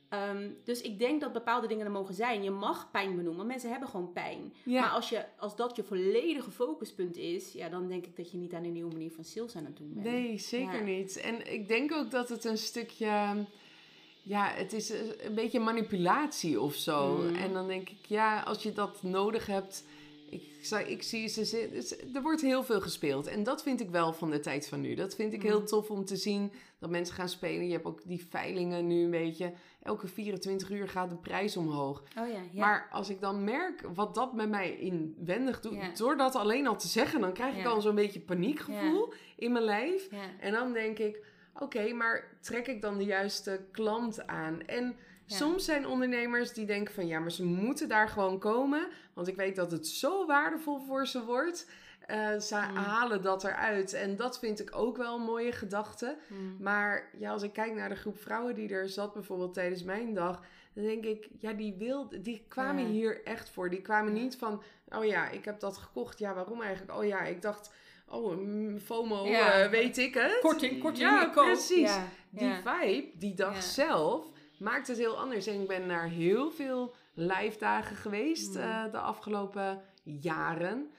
ehm, dus ik denk dat bepaalde dingen er mogen zijn. Je mag pijn benoemen. Mensen hebben gewoon pijn. Ja. Maar als, je, als dat je volledige focuspunt is, ja, dan denk ik dat je niet aan een nieuwe manier van sales aan het doen bent. Nee, zeker Ja. niet. En ik denk ook dat het een stukje. Ja, het is een beetje manipulatie of zo. Mm. En dan denk ik, ja, als je dat nodig hebt. Ik, zou- ik zie ze. het- Er wordt heel veel gespeeld. En dat vind ik wel van de tijd van nu. Dat vind ik heel Mm. tof om te zien dat mensen gaan spelen. Je hebt ook die veilingen nu een beetje. Elke 24 uur gaat de prijs omhoog. Oh ja, ja. Maar als ik dan merk wat dat met mij inwendig doet, Ja. door dat alleen al te zeggen, dan krijg ik al zo'n beetje paniekgevoel in mijn lijf. En dan denk ik, oké, maar trek ik dan de juiste klant aan? En Ja. soms zijn ondernemers die denken van, ja, maar ze moeten daar gewoon komen, want ik weet dat het zo waardevol voor ze wordt. Eh, ze Mm. halen dat eruit. En dat vind ik ook wel een mooie gedachte. Mm. Maar ja, als ik kijk naar de groep vrouwen die er zat, bijvoorbeeld tijdens mijn dag, dan denk ik, ja, die, wil, die kwamen Ja. hier echt voor. Die kwamen Ja. niet van, oh ja, ik heb dat gekocht. Ja, waarom eigenlijk? Oh ja, ik dacht, oh, mm, FOMO, Ja. eh, weet ik het. Korting, korting, Ja, precies. Die vibe, die dag zelf, maakt het heel anders. En ik ben naar heel veel live dagen geweest Mm. eh, de afgelopen jaren.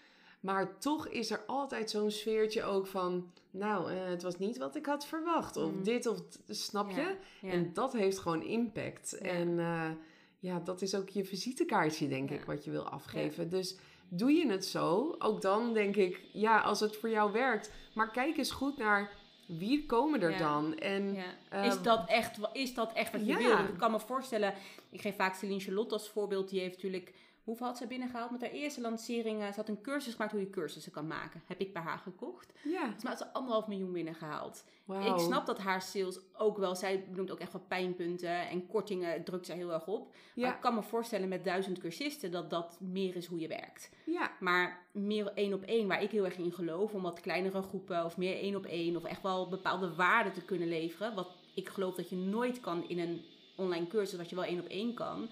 Maar toch is er altijd zo'n sfeertje ook van... Nou, eh, het was niet wat ik had verwacht. Of Mm. dit of... Snap je? Ja, ja. En dat heeft gewoon impact. Ja. En eh, ja, dat is ook je visitekaartje, denk ik, wat je wil afgeven. Dus doe je het zo, ook dan denk ik... Ja, als het voor jou werkt. Maar kijk eens goed naar wie komen er Ja. dan. En Ja. eh, is, dat echt, is dat echt wat je wil? Ik kan me voorstellen, ik geef vaak Celine Charlotte als voorbeeld. Die heeft natuurlijk, hoeveel had ze binnengehaald met haar eerste lancering? eh, Ze had een cursus gemaakt hoe je cursussen kan maken. Heb ik bij haar gekocht. ja, Volgens mij had ze anderhalf miljoen binnengehaald. wauw. Ik snap dat haar sales ook wel, zij benoemt ook echt wat pijnpunten en kortingen drukt zij heel erg op. Maar ik kan me voorstellen met duizend cursisten dat dat meer is hoe je werkt. ja, Maar meer één op één, waar ik heel erg in geloof, om wat kleinere groepen of meer één op één of echt wel bepaalde waarden te kunnen leveren. Wat ik geloof dat je nooit kan in een online cursus, wat je wel één op één kan.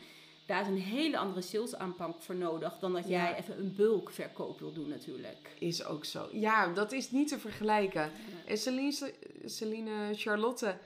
Daar is een hele andere sales aanpak voor nodig dan dat jij even een bulkverkoop wil doen natuurlijk. Is ook zo. Ja, dat is niet te vergelijken. En Celine, Celine Charlotte,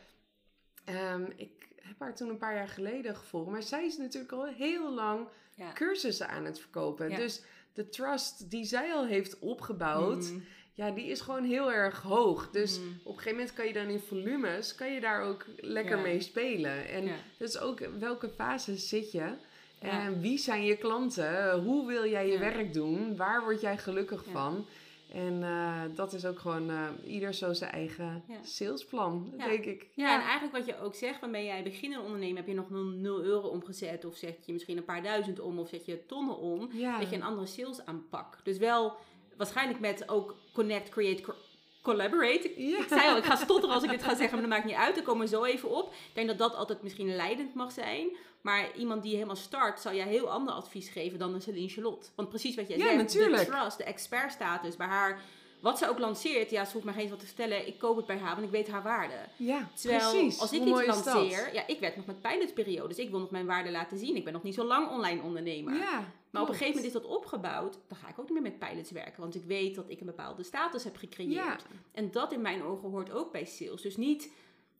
ehm, ik heb haar toen een paar jaar geleden gevolgd, maar zij is natuurlijk al heel lang cursussen aan het verkopen. Dus de trust die zij al heeft opgebouwd, mm. ja, die is gewoon heel erg hoog. Dus mm. op een gegeven moment kan je dan in volumes, kan je daar ook lekker mee spelen. En dus ook welke fase zit je? En wie zijn je klanten? Hoe wil jij je werk doen? Waar word jij gelukkig van? En uh, dat is ook gewoon uh, ieder zo zijn eigen salesplan, denk ik. Ja. en eigenlijk wat je ook zegt, van ben jij beginnende ondernemer, heb je nog 0 euro omgezet of zet je misschien een paar duizend om of zet je tonnen om, dat je een andere sales aanpak. Dus wel waarschijnlijk met ook connect, create, collaborate. Ik zei al, ik ga stotteren als ik dit ga zeggen, maar dat maakt niet uit. Daar komen we zo even op. Ik denk dat dat altijd misschien leidend mag zijn. Maar iemand die helemaal start, zal jij heel ander advies geven dan een Celine Charlotte. Want precies wat jij ja, zegt, natuurlijk. de trust, de expertstatus bij haar wat ze ook lanceert, ja, ze hoeft mij geen eens wat te vertellen. Ik koop het bij haar, want ik weet haar waarde. Ja, Terwijl, precies. als ik iets lanceer, ja, ik werk nog met pilotperiodes. Ik wil nog mijn waarde laten zien. Ik ben nog niet zo lang online ondernemer. Ja, maar op een gegeven moment is dat opgebouwd. Dan ga ik ook niet meer met pilots werken. Want ik weet dat ik een bepaalde status heb gecreëerd. Ja. En dat in mijn ogen hoort ook bij sales. Dus niet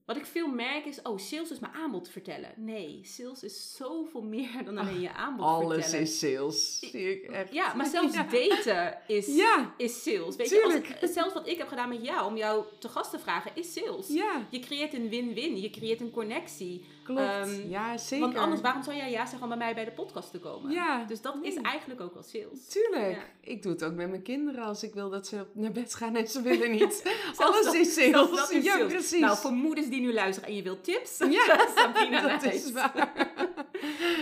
wat ik veel merk is, oh, sales is mijn aanbod vertellen. Nee, sales is zoveel meer dan alleen je aanbod alles vertellen. Alles is sales, zie ik echt. Ja, maar zelfs daten is, ja, is sales. Weet je, als ik, zelfs wat ik heb gedaan met jou, om jou te gast te vragen, is sales. Ja. Je creëert een win-win, je creëert een connectie. Klopt, um, ja zeker. Want anders, waarom zou jij ja zeggen om bij mij bij de podcast te komen? Ja. Dus dat is eigenlijk ook wel sales. Tuurlijk. Ik doe het ook met mijn kinderen als ik wil dat ze naar bed gaan en ze willen niet. Alles is sales. Dat is ja, precies. Nou, voor moeders die nu luisteren en je wilt tips, ja, Sabrina dat is waar.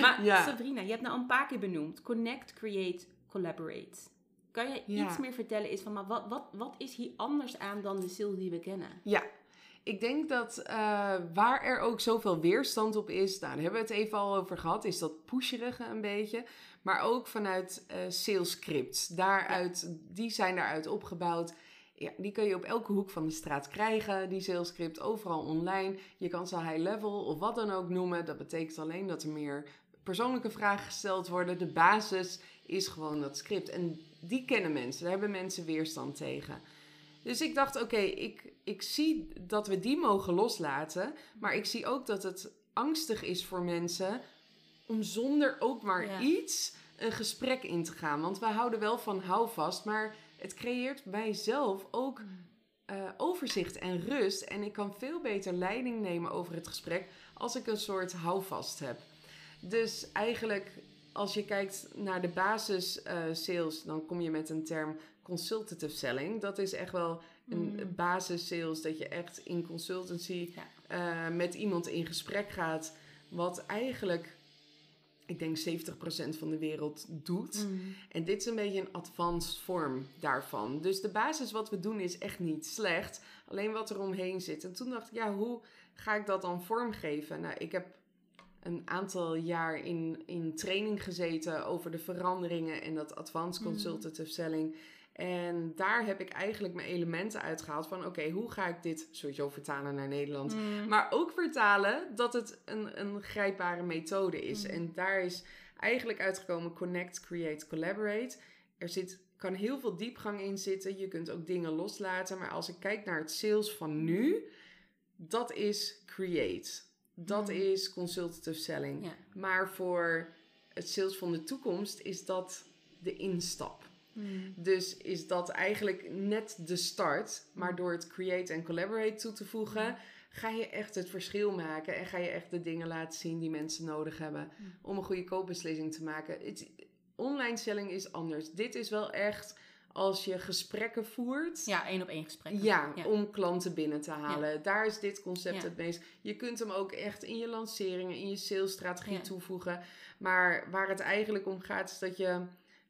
maar ja. Sabrina, je hebt nou een paar keer benoemd. Connect, create, collaborate. Kan je iets meer vertellen is van, maar wat, wat, wat is hier anders aan dan de sales die we kennen? Ja, ik denk dat uh, waar er ook zoveel weerstand op is, nou, daar hebben we het even al over gehad, is dat pusherige een beetje. Maar ook vanuit uh, sales scripts. Daaruit, Die zijn daaruit opgebouwd. Ja, die kun je op elke hoek van de straat krijgen, die sales script, overal online. Je kan ze high level of wat dan ook noemen. Dat betekent alleen dat er meer persoonlijke vragen gesteld worden. De basis is gewoon dat script. En die kennen mensen, daar hebben mensen weerstand tegen. Dus ik dacht, oké, ik, ik zie dat we die mogen loslaten. Maar ik zie ook dat het angstig is voor mensen om zonder ook maar iets een gesprek in te gaan. Want we houden wel van houvast, maar het creëert bij zelf ook mm. eh, overzicht en rust. En ik kan veel beter leiding nemen over het gesprek als ik een soort houvast heb. Dus eigenlijk, als je kijkt naar de basis uh, sales, dan kom je met een term consultative selling. Dat is echt wel een mm. basis sales, dat je echt in consultancy uh, met iemand in gesprek gaat. Wat eigenlijk ik denk 70% van de wereld doet. Mm. En dit is een beetje een advanced vorm daarvan. Dus de basis wat we doen is echt niet slecht. Alleen wat er omheen zit. En toen dacht ik, ja, hoe ga ik dat dan vormgeven? Nou, ik heb een aantal jaar in, in training gezeten over de veranderingen en dat advanced mm. consultative selling. En daar heb ik eigenlijk mijn elementen uitgehaald van oké, hoe ga ik dit sowieso vertalen naar Nederland. Mm. Maar ook vertalen dat het een, een grijpbare methode is. Mm. En daar is eigenlijk uitgekomen connect, create, collaborate. Er zit, kan heel veel diepgang in zitten. Je kunt ook dingen loslaten. Maar als ik kijk naar het sales van nu, dat is create. Dat mm. is consultative selling. Maar voor het sales van de toekomst is dat de instap. Hmm. Dus is dat eigenlijk net de start. Maar hmm. door het create en collaborate toe te voegen, hmm. ga je echt het verschil maken. En ga je echt de dingen laten zien die mensen nodig hebben om een goede koopbeslissing te maken. Het, online selling is anders. Dit is wel echt als je gesprekken voert. Ja, één op één gesprekken. Ja, om klanten binnen te halen. Daar is dit concept het meest. Je kunt hem ook echt in je lanceringen, in je salesstrategie toevoegen. Maar waar het eigenlijk om gaat, is dat je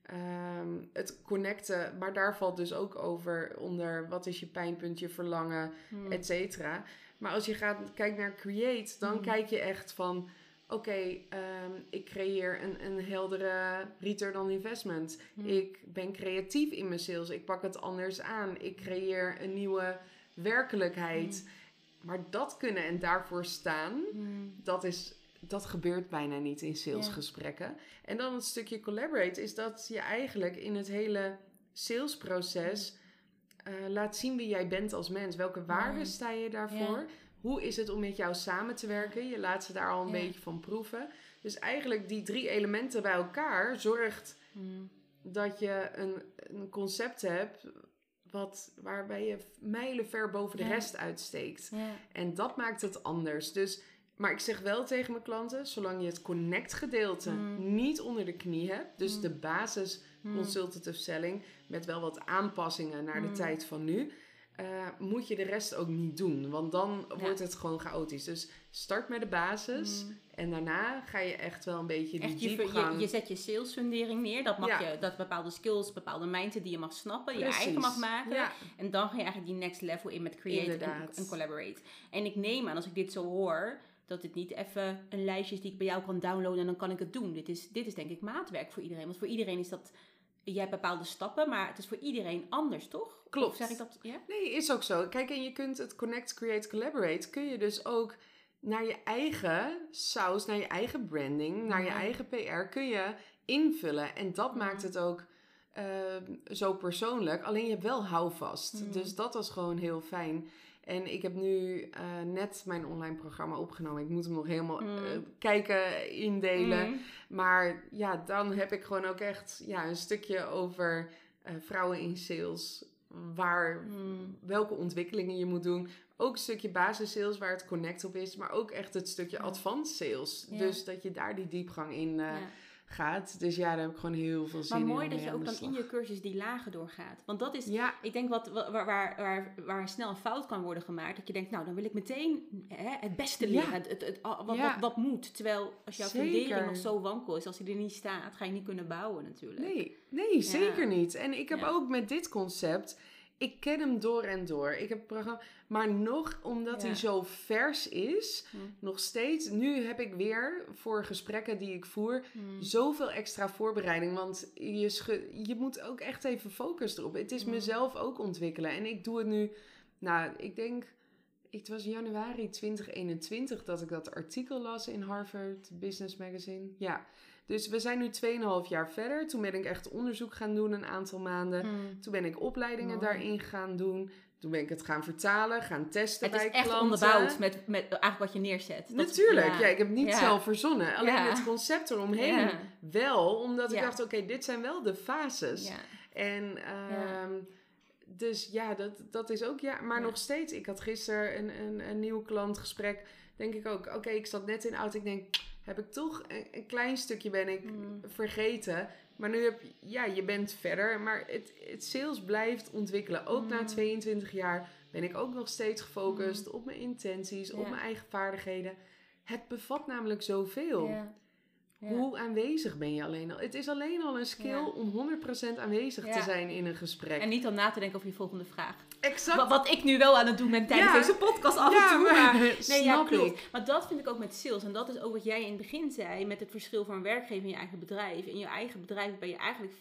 Ehm, het connecten, maar daar valt dus ook over onder wat is je pijnpunt, je verlangen, hmm. et cetera. Maar als je gaat kijken naar create, dan hmm. kijk je echt van oké, ehm, ik creëer een, een heldere return on investment. Hmm. Ik ben creatief in mijn sales. Ik pak het anders aan. Ik creëer een nieuwe werkelijkheid. Maar dat kunnen en daarvoor staan, dat is dat gebeurt bijna niet in salesgesprekken. En dan het stukje collaborate is dat je eigenlijk in het hele salesproces uh, laat zien wie jij bent als mens. Welke waarden sta je daarvoor? Hoe is het om met jou samen te werken? Je laat ze daar al een beetje van proeven. Dus eigenlijk die drie elementen bij elkaar zorgt mm. dat je een, een concept hebt wat, waarbij je mijlen ver boven de rest uitsteekt. En dat maakt het anders. Dus, maar ik zeg wel tegen mijn klanten, zolang je het connect gedeelte mm. niet onder de knie hebt, dus mm. de basis consultative selling, met wel wat aanpassingen naar de tijd van nu uh, moet je de rest ook niet doen. Want dan wordt het gewoon chaotisch. Dus start met de basis. Mm. En daarna ga je echt wel een beetje die echt, je, je, je, zet je salesfundering neer. Dat, mag je, dat bepaalde skills, bepaalde mindset die je mag snappen. Je eigen mag maken. En dan ga je eigenlijk die next level in met create en, en, collaborate. En ik neem aan, als ik dit zo hoor... Dat dit niet even een lijstje is die ik bij jou kan downloaden en dan kan ik het doen. Dit is, dit is denk ik maatwerk voor iedereen. Want voor iedereen is dat je hebt bepaalde stappen, maar het is voor iedereen anders, toch? Klopt. Of zeg ik dat? Ja? Nee, is ook zo. Kijk, en je kunt het connect, create, collaborate, kun je dus ook naar je eigen saus, naar je eigen branding, naar je eigen PR, kun je invullen. En dat maakt het ook ehm, zo persoonlijk. Alleen je hebt wel houvast. Mm. Dus dat was gewoon heel fijn. En ik heb nu uh, net mijn online programma opgenomen. Ik moet hem nog helemaal mm. uh, kijken, indelen. Mm. Maar ja, dan heb ik gewoon ook echt ja, een stukje over uh, vrouwen in sales. Waar, mm. welke ontwikkelingen je moet doen. Ook een stukje basis sales waar het connect op is. Maar ook echt het stukje advanced sales. Dus dat je daar die diepgang in... Ja gaat. Dus ja, daar heb ik gewoon heel veel zin in. Maar mooi dat je ook dan in je cursus die lagen doorgaat. Want dat is, ja. ik denk, wat, waar, waar, waar, waar snel een fout kan worden gemaakt. Dat je denkt, nou, dan wil ik meteen hè, het beste leren. Het, het, het, wat, wat, wat, moet. Terwijl als jouw fundering nog zo wankel is, als hij er niet staat, ga je niet kunnen bouwen natuurlijk. Nee, nee zeker niet. En ik heb ook met dit concept ik ken hem door en door. Ik heb programma. Maar nog omdat hij zo vers is, hm. nog steeds. Nu heb ik weer voor gesprekken die ik voer hm. zoveel extra voorbereiding. Want je, je moet ook echt even focus erop. Het is hm. mezelf ook ontwikkelen. En ik doe het nu. Nou, ik denk. Het was januari 2021 dat ik dat artikel las in Harvard Business Magazine. Ja. Dus we zijn nu 2,5 jaar verder. Toen ben ik echt onderzoek gaan doen een aantal maanden. Hmm. Toen ben ik opleidingen daarin gaan doen. Toen ben ik het gaan vertalen, gaan testen bij klanten. Het is echt onderbouwd met, met eigenlijk wat je neerzet. Natuurlijk, ja. ik heb het niet zelf verzonnen. Alleen het concept eromheen wel. Omdat ik dacht, oké, dit zijn wel de fases. En... Ehm, dus ja, dat, dat is ook ja. Maar nog steeds, ik had gisteren een, een, een nieuw klantgesprek. Denk ik ook, oké, ik zat net in auto. Ik denk, heb ik toch een, klein stukje ben ik mm. vergeten. Maar nu heb ja, je bent verder. Maar het, het sales blijft ontwikkelen. Ook na 22 mm. jaar ben ik ook nog steeds gefocust mm. op mijn intenties, op mijn eigen vaardigheden. Het bevat namelijk zoveel. Ja. Hoe aanwezig ben je alleen al? Het is alleen al een skill om 100% aanwezig te zijn in een gesprek. En niet dan na te denken over je volgende vraag. Exact. Wat, ik nu wel aan het doen ben tijdens deze podcast af en toe. Maar, nee, ja, klopt. Maar dat vind ik ook met sales. En dat is ook wat jij in het begin zei met het verschil van werkgever in je eigen bedrijf. In je eigen bedrijf ben je eigenlijk 24-7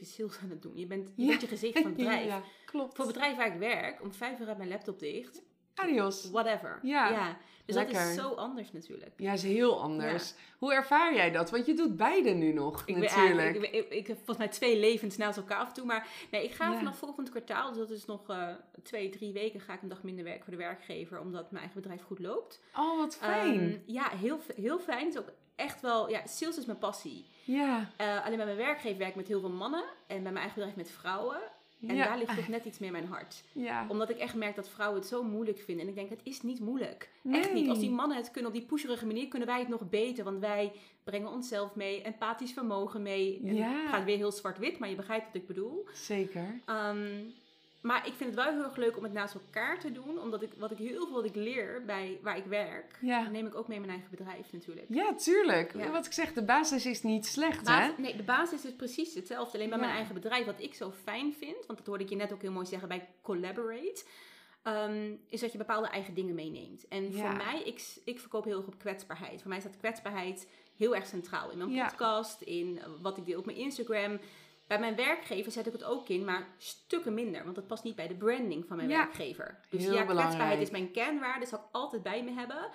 sales aan het doen. Je bent, je, bent je gezicht van het bedrijf. Ja, klopt. Voor het bedrijf waar ik werk, om vijf uur uit mijn laptop dicht. Adios. Whatever. Ja. ja. Dus dat is zo anders natuurlijk. Ja, is heel anders. Hoe ervaar jij dat? Want je doet beide nu nog, ik natuurlijk. ik, ik, ik, heb volgens mij twee levens naast elkaar af en toe. Maar nee, ik ga vanaf volgend kwartaal, dus dat is nog uh, twee, drie weken, ga ik een dag minder werken voor de werkgever. Omdat mijn eigen bedrijf goed loopt. Oh, wat fijn. Ehm, ja, heel, heel fijn. Het is ook echt wel, ja, sales is mijn passie. Ja. Uh, alleen bij mijn werkgever werk ik met heel veel mannen. En bij mijn eigen bedrijf met vrouwen. En daar ligt toch net iets meer mijn hart. Ja. Omdat ik echt merk dat vrouwen het zo moeilijk vinden. En ik denk, het is niet moeilijk. Echt niet. Als die mannen het kunnen op die pusherige manier, kunnen wij het nog beter. Want wij brengen onszelf mee, empathisch vermogen mee. En ja. Het gaat weer heel zwart-wit, maar je begrijpt wat ik bedoel. Zeker. Um, maar ik vind het wel heel erg leuk om het naast elkaar te doen. Omdat ik wat ik heel veel wat ik leer bij waar ik werk, ja. neem ik ook mee in mijn eigen bedrijf natuurlijk. Ja, tuurlijk. Wat ik zeg, de basis is niet slecht, hè? Nee, de basis is precies hetzelfde. Alleen bij mijn eigen bedrijf, wat ik zo fijn vind, want dat hoorde ik je net ook heel mooi zeggen bij Collaborate. Um, is dat je bepaalde eigen dingen meeneemt. En voor mij, ik, ik verkoop heel erg op kwetsbaarheid. Voor mij staat kwetsbaarheid heel erg centraal in mijn podcast, in wat ik deel op mijn Instagram. Bij mijn werkgever zet ik het ook in, maar stukken minder. Want dat past niet bij de branding van mijn werkgever. Dus ja, kwetsbaarheid is mijn kernwaarde. Dat zal ik altijd bij me hebben.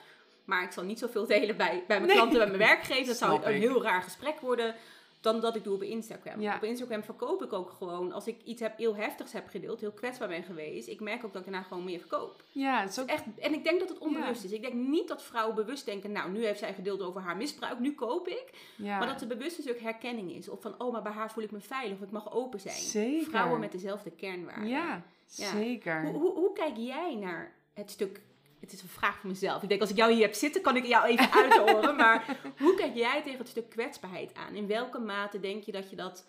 Maar ik zal niet zoveel delen bij, bij mijn klanten, bij mijn werkgevers. Dat zou een heel raar gesprek worden dan dat ik doe op Instagram. Ja. Op Instagram verkoop ik ook gewoon, als ik iets heb, heel heftigs heb gedeeld, heel kwetsbaar ben geweest, ik merk ook dat ik daarna gewoon meer verkoop. Ja, het is ook Echt, en ik denk dat het onbewust is. Ik denk niet dat vrouwen bewust denken, nou, nu heeft zij gedeeld over haar misbruik, nu koop ik. ja, Maar dat er bewust een stuk herkenning is. Of van, oh, maar bij haar voel ik me veilig, of ik mag open zijn. Zeker. Vrouwen met dezelfde kernwaarden. Ja, Ja. zeker. Hoe, hoe, hoe kijk jij naar het stuk... Het is een vraag voor mezelf. Ik denk, als ik jou hier heb zitten, kan ik jou even uithoren. maar hoe kijk jij tegen het stuk kwetsbaarheid aan? In welke mate denk je dat je dat...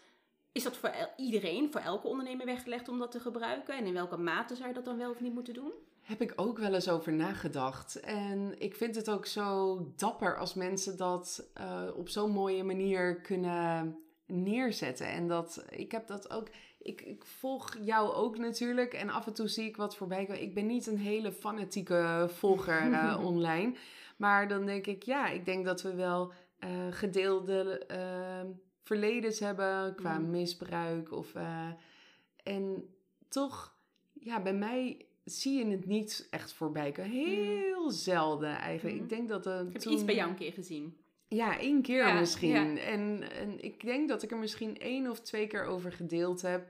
Is dat voor iedereen, voor elke ondernemer weggelegd om dat te gebruiken? En in welke mate zou je dat dan wel of niet moeten doen? Heb ik ook wel eens over nagedacht. En ik vind het ook zo dapper als mensen dat eh, op zo'n mooie manier kunnen neerzetten. En dat, ik heb dat ook. Ik, ik volg jou ook natuurlijk. En af en toe zie ik wat voorbij komen. Ik ben niet een hele fanatieke volger eh, online. Maar dan denk ik, ja, ik denk dat we wel eh, gedeelde eh, verledens hebben qua Mm. misbruik. Of, en toch, ja, bij mij zie je het niet echt voorbij komen. Heel zelden eigenlijk. Mm. Ik denk dat er Ik heb toen- iets bij jou een keer gezien. Ja, één keer Ja, misschien. ja. En, en ik denk dat ik er misschien één of twee keer over gedeeld heb.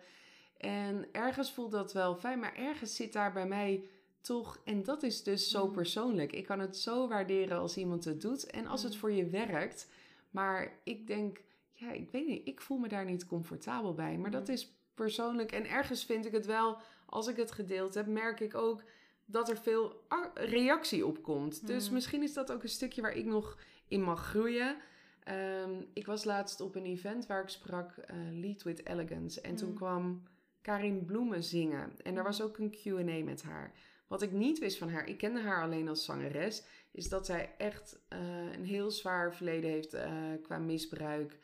En ergens voelt dat wel fijn, maar ergens zit daar bij mij toch. En dat is dus zo Mm. persoonlijk. Ik kan het zo waarderen als iemand het doet en als het Mm. voor je werkt. Maar ik denk, ja, ik weet niet, ik voel me daar niet comfortabel bij. Maar dat Mm. is persoonlijk. En ergens vind ik het wel, als ik het gedeeld heb, merk ik ook dat er veel reactie op komt. Dus misschien is dat ook een stukje waar ik nog in mag groeien. Ehm, ik was laatst op een event waar ik sprak eh, Lead with Elegance. En toen Mm. kwam Karin Bloemen zingen. En daar was ook een Q&A met haar. Wat ik niet wist van haar, ik kende haar alleen als zangeres, is dat zij echt eh, een heel zwaar verleden heeft eh, qua misbruik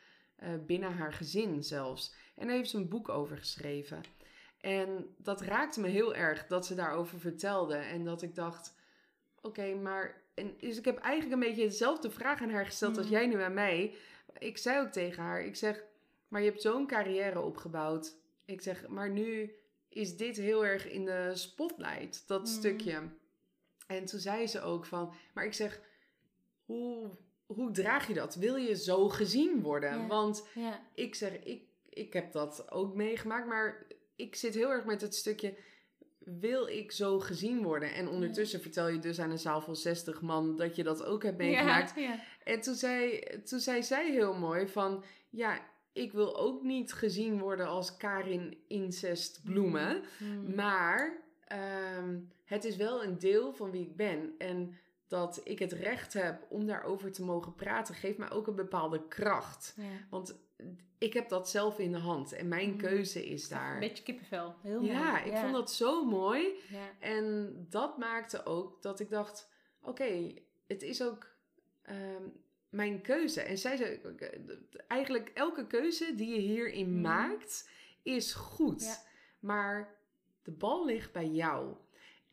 binnen haar gezin zelfs. En daar heeft ze een boek over geschreven. En dat raakte me heel erg dat ze daarover vertelde. En dat ik dacht, oké, maar... En, dus ik heb eigenlijk een beetje dezelfde vraag aan haar gesteld als Mm. jij nu aan mij. Ik zei ook tegen haar, ik zeg, maar je hebt zo'n carrière opgebouwd. Ik zeg, maar nu is dit heel erg in de spotlight, dat Mm. stukje. En toen zei ze ook van, maar ik zeg, hoe, hoe draag je dat? Wil je zo gezien worden? Ja. Want Ja. ik zeg, ik, ik heb dat ook meegemaakt, maar ik zit heel erg met het stukje. Wil ik zo gezien worden? En ondertussen vertel je dus aan een zaal van 60 man dat je dat ook hebt meegemaakt. Ja, ja. En toen zei, toen zei zij heel mooi van... Ja, ik wil ook niet gezien worden als Karin Incest Bloemen. Mm. Maar ehm, het is wel een deel van wie ik ben. En dat ik het recht heb om daarover te mogen praten... geeft mij ook een bepaalde kracht. Want ik heb dat zelf in de hand. En mijn Mm. keuze is Een daar. beetje kippenvel. Heel mooi. Ja, ik vond dat zo mooi. Ja. En dat maakte ook dat ik dacht: oké, het is ook ehm, mijn keuze. En zij zei: eigenlijk elke keuze die je hierin Mhm. maakt is goed. Ja. Maar de bal ligt bij jou.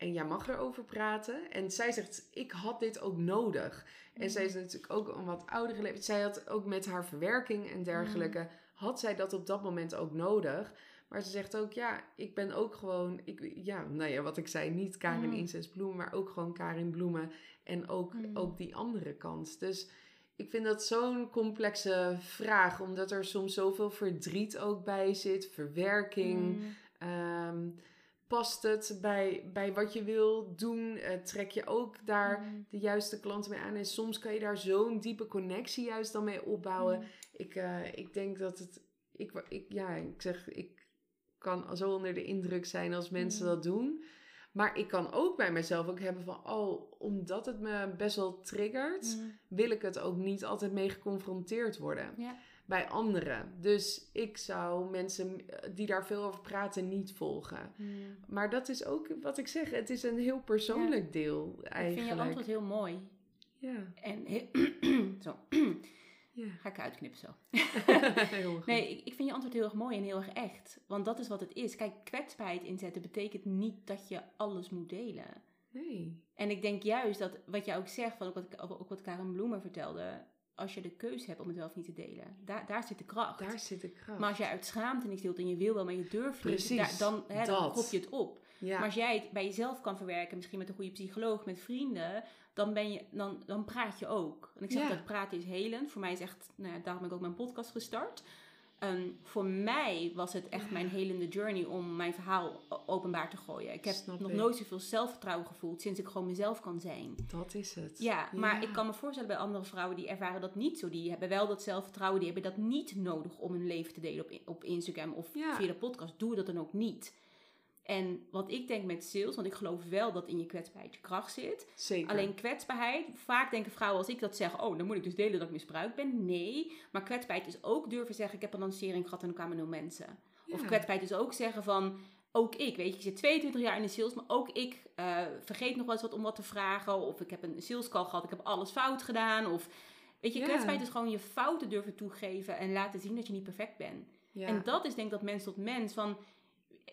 En jij mag erover praten. En zij zegt: Ik had dit ook nodig. En Mhm. zij is natuurlijk ook een wat oudere leeftijd. Zij had ook met haar verwerking en dergelijke. Mhm. Had zij dat op dat moment ook nodig? Maar ze zegt ook, ja, ik ben ook gewoon, ik, ja, nou ja, wat ik zei, niet Karin Mm. Maar ook gewoon Karin Bloemen en ook, Mm. ook die andere kant. Dus ik vind dat zo'n complexe vraag, omdat er soms zoveel verdriet ook bij zit, verwerking. Mm. Past het bij, bij wat je wil doen? Eh, trek je ook daar Mm. de juiste klanten mee aan? En soms kan je daar zo'n diepe connectie juist dan mee opbouwen. Mm. Ik, eh, ik denk dat het. Ik, ik, ja, ik zeg, ik kan zo onder de indruk zijn als mensen Mm. dat doen. Maar ik kan ook bij mezelf ook hebben van, oh, omdat het me best wel triggert, wil ik het ook niet altijd mee geconfronteerd worden Ja. Bij anderen. Dus ik zou mensen eh, die daar veel over praten niet volgen. Mm. Maar dat is ook wat ik zeg, het is een heel persoonlijk deel Ik vind eigenlijk. je antwoord heel mooi. Ja, En zo, ja. ga ik uitknippen zo. Nee, ik, ik vind je antwoord heel erg mooi en heel erg echt. Want dat is wat het is. Kijk, kwetsbaarheid inzetten betekent niet dat je alles moet delen. Nee. En ik denk juist dat wat jij ook zegt, van ook wat, ook wat Karen Bloemer vertelde, als je de keuze hebt om het wel of niet te delen, daar, daar zit de kracht. Daar zit de kracht. Maar als jij uit schaamte niks deelt en je wil wel, maar je durft Precies, niet, daar- dan, hè, dan krop je het op. Ja. Maar als jij het bij jezelf kan verwerken, misschien met een goede psycholoog, met vrienden, dan, ben je, dan, dan praat je ook. En ik zeg Ja. dat praten is helend. Voor mij is echt, nou ja, daarom heb ik ook mijn podcast gestart. Ehm, voor mij was het echt mijn helende journey om mijn verhaal openbaar te gooien. Ik heb Snap nog ik. nooit zoveel zelfvertrouwen gevoeld sinds ik gewoon mezelf kan zijn. Dat is het. Ja, maar ik kan me voorstellen bij andere vrouwen die ervaren dat niet zo. Die hebben wel dat zelfvertrouwen, die hebben dat niet nodig om hun leven te delen op, op Instagram of Ja. via de podcast. Doe dat dan ook niet. En wat ik denk met sales, want ik geloof wel dat in je kwetsbaarheid je kracht zit. Zeker. Alleen kwetsbaarheid, vaak denken vrouwen als ik dat zeg, oh, dan moet ik dus delen dat ik misbruikt ben. Nee, maar kwetsbaarheid is ook durven zeggen, ik heb een lancering gehad en er kwamen nul mensen. Of kwetsbaarheid is ook zeggen van, ook ik, weet je, ik zit 22 jaar in de sales, maar ook ik eh, vergeet nog wel eens wat om wat te vragen. Of ik heb een sales call gehad, ik heb alles fout gedaan. Of, weet je, Ja. kwetsbaarheid is gewoon je fouten durven toegeven en laten zien dat je niet perfect bent. Ja. En dat is denk ik dat mens tot mens van...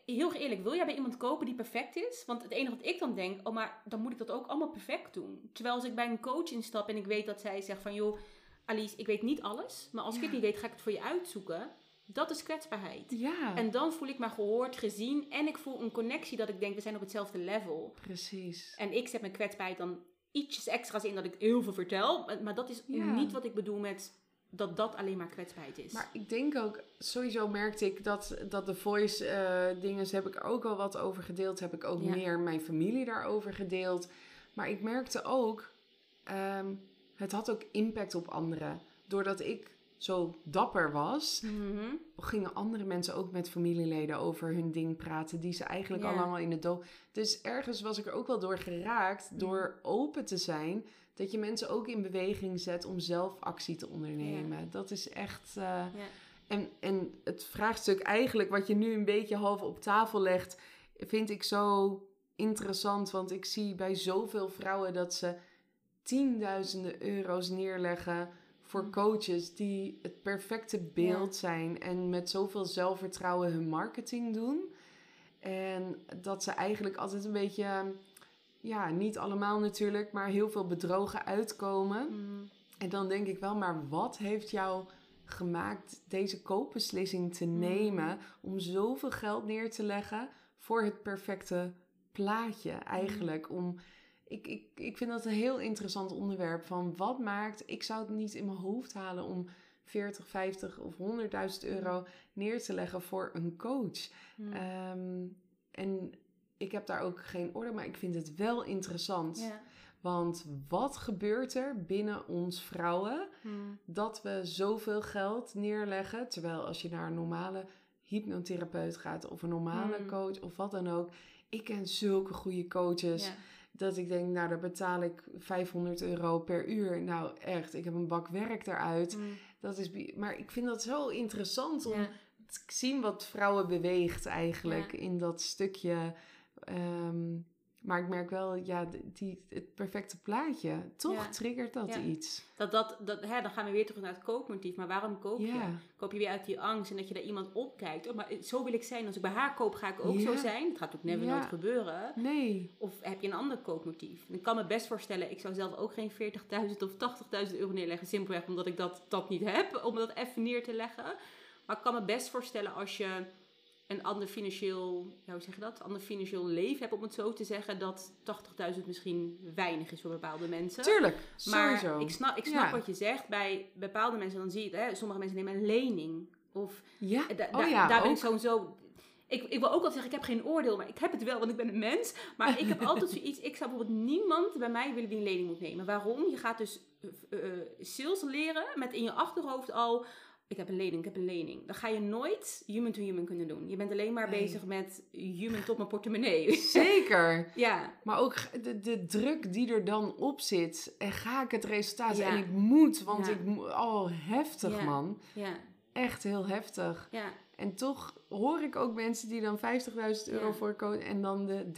Heel eerlijk, wil jij bij iemand kopen die perfect is? Want het enige wat ik dan denk, oh maar dan moet ik dat ook allemaal perfect doen. Terwijl als ik bij een coach instap en ik weet dat zij zegt van... joh, Alice, ik weet niet alles, maar als ik het niet weet ga ik het voor je uitzoeken. Dat is kwetsbaarheid. Ja, En dan voel ik me gehoord, gezien en ik voel een connectie dat ik denk we zijn op hetzelfde level. precies. En ik zet mijn kwetsbaarheid dan ietsjes extra's in dat ik heel veel vertel. Maar- Maar dat is Ja. niet wat ik bedoel met dat dat alleen maar kwetsbaarheid is. Maar ik denk ook, sowieso merkte ik dat, dat de voice eh dingen, heb ik ook al wat over gedeeld. Heb ik ook Ja. meer mijn familie daarover gedeeld. Maar ik merkte ook, ehm, het had ook impact op anderen. Doordat ik zo dapper was, Mhm. gingen andere mensen ook met familieleden over hun ding praten, die ze eigenlijk Ja. al lang al in de dood. Dus ergens was ik er ook wel door geraakt, door open te zijn, dat je mensen ook in beweging zet om zelf actie te ondernemen. Dat is echt. eh, Ja. en, en het vraagstuk eigenlijk, wat je nu een beetje half op tafel legt, vind ik zo interessant. Want ik zie bij zoveel vrouwen dat ze tienduizenden euro's neerleggen voor Mm. coaches die het perfecte beeld zijn en met zoveel zelfvertrouwen hun marketing doen. En dat ze eigenlijk altijd een beetje, ja, niet allemaal natuurlijk, maar heel veel bedrogen uitkomen. Mhm. En dan denk ik wel, maar wat heeft jou gemaakt deze koopbeslissing te Mm. nemen om zoveel geld neer te leggen voor het perfecte plaatje eigenlijk? Om, ik, ik, ik vind dat een heel interessant onderwerp van wat maakt, ik zou het niet in mijn hoofd halen om 40, 50 of 100.000 euro neer te leggen voor een coach. Ehm, en ik heb daar ook geen orde, maar ik vind het wel interessant. Ja. Want wat gebeurt er binnen ons vrouwen Mhm. dat we zoveel geld neerleggen? Terwijl als je naar een normale hypnotherapeut gaat of een normale Mm. coach of wat dan ook. Ik ken zulke goede coaches Ja. dat ik denk, nou daar betaal ik 500 euro per uur. Nou echt, ik heb een bak werk eruit. Mhm. Dat is, maar ik vind dat zo interessant om Ja. te zien wat vrouwen beweegt eigenlijk in dat stukje. Ehm, maar ik merk wel, ja, die, het perfecte plaatje, toch Ja. triggert dat Ja. iets. Dat, dat, dat, hè, dan gaan we weer terug naar het koopmotief. Maar waarom koop je? Koop je weer uit die angst en dat je daar iemand opkijkt. Oh, maar zo wil ik zijn. Als ik bij haar koop, ga ik ook zo zijn. Dat gaat ook never nooit gebeuren. Nee, Of heb je een ander koopmotief? Ik kan me best voorstellen, ik zou zelf ook geen 40.000 of 80.000 euro neerleggen. Simpelweg omdat ik dat, dat niet heb, om dat even neer te leggen. Maar ik kan me best voorstellen als je een ander financieel, hoe zeg je dat? Ander financieel leven hebt, om het zo te zeggen, dat 80.000 misschien weinig is voor bepaalde mensen. tuurlijk, Maar sowieso. ik snap, ik snap Ja. wat je zegt. Bij bepaalde mensen, dan zie je het, hè, sommige mensen nemen een lening. Of ja, da- oh ja, daar ben ook. ik sowieso. Ik, ik wil ook altijd zeggen, ik heb geen oordeel, maar ik heb het wel, want ik ben een mens. Maar ik heb altijd zoiets, ik zou bijvoorbeeld niemand bij mij willen die een lening moet nemen. Waarom? Je gaat dus eh, eh, sales leren met in je achterhoofd al, ik heb een lening, ik heb een lening. Dan ga je nooit human to human kunnen doen. Je bent alleen maar Nee. bezig met human tot mijn portemonnee. Zeker. ja, Maar ook de, de druk die er dan op zit. En ga ik het resultaat? Ja. En ik moet, want Ja. ik moet... Oh, heftig Ja. man. ja, Echt heel heftig. ja. En toch hoor ik ook mensen die dan 50.000 euro voor kopen en dan de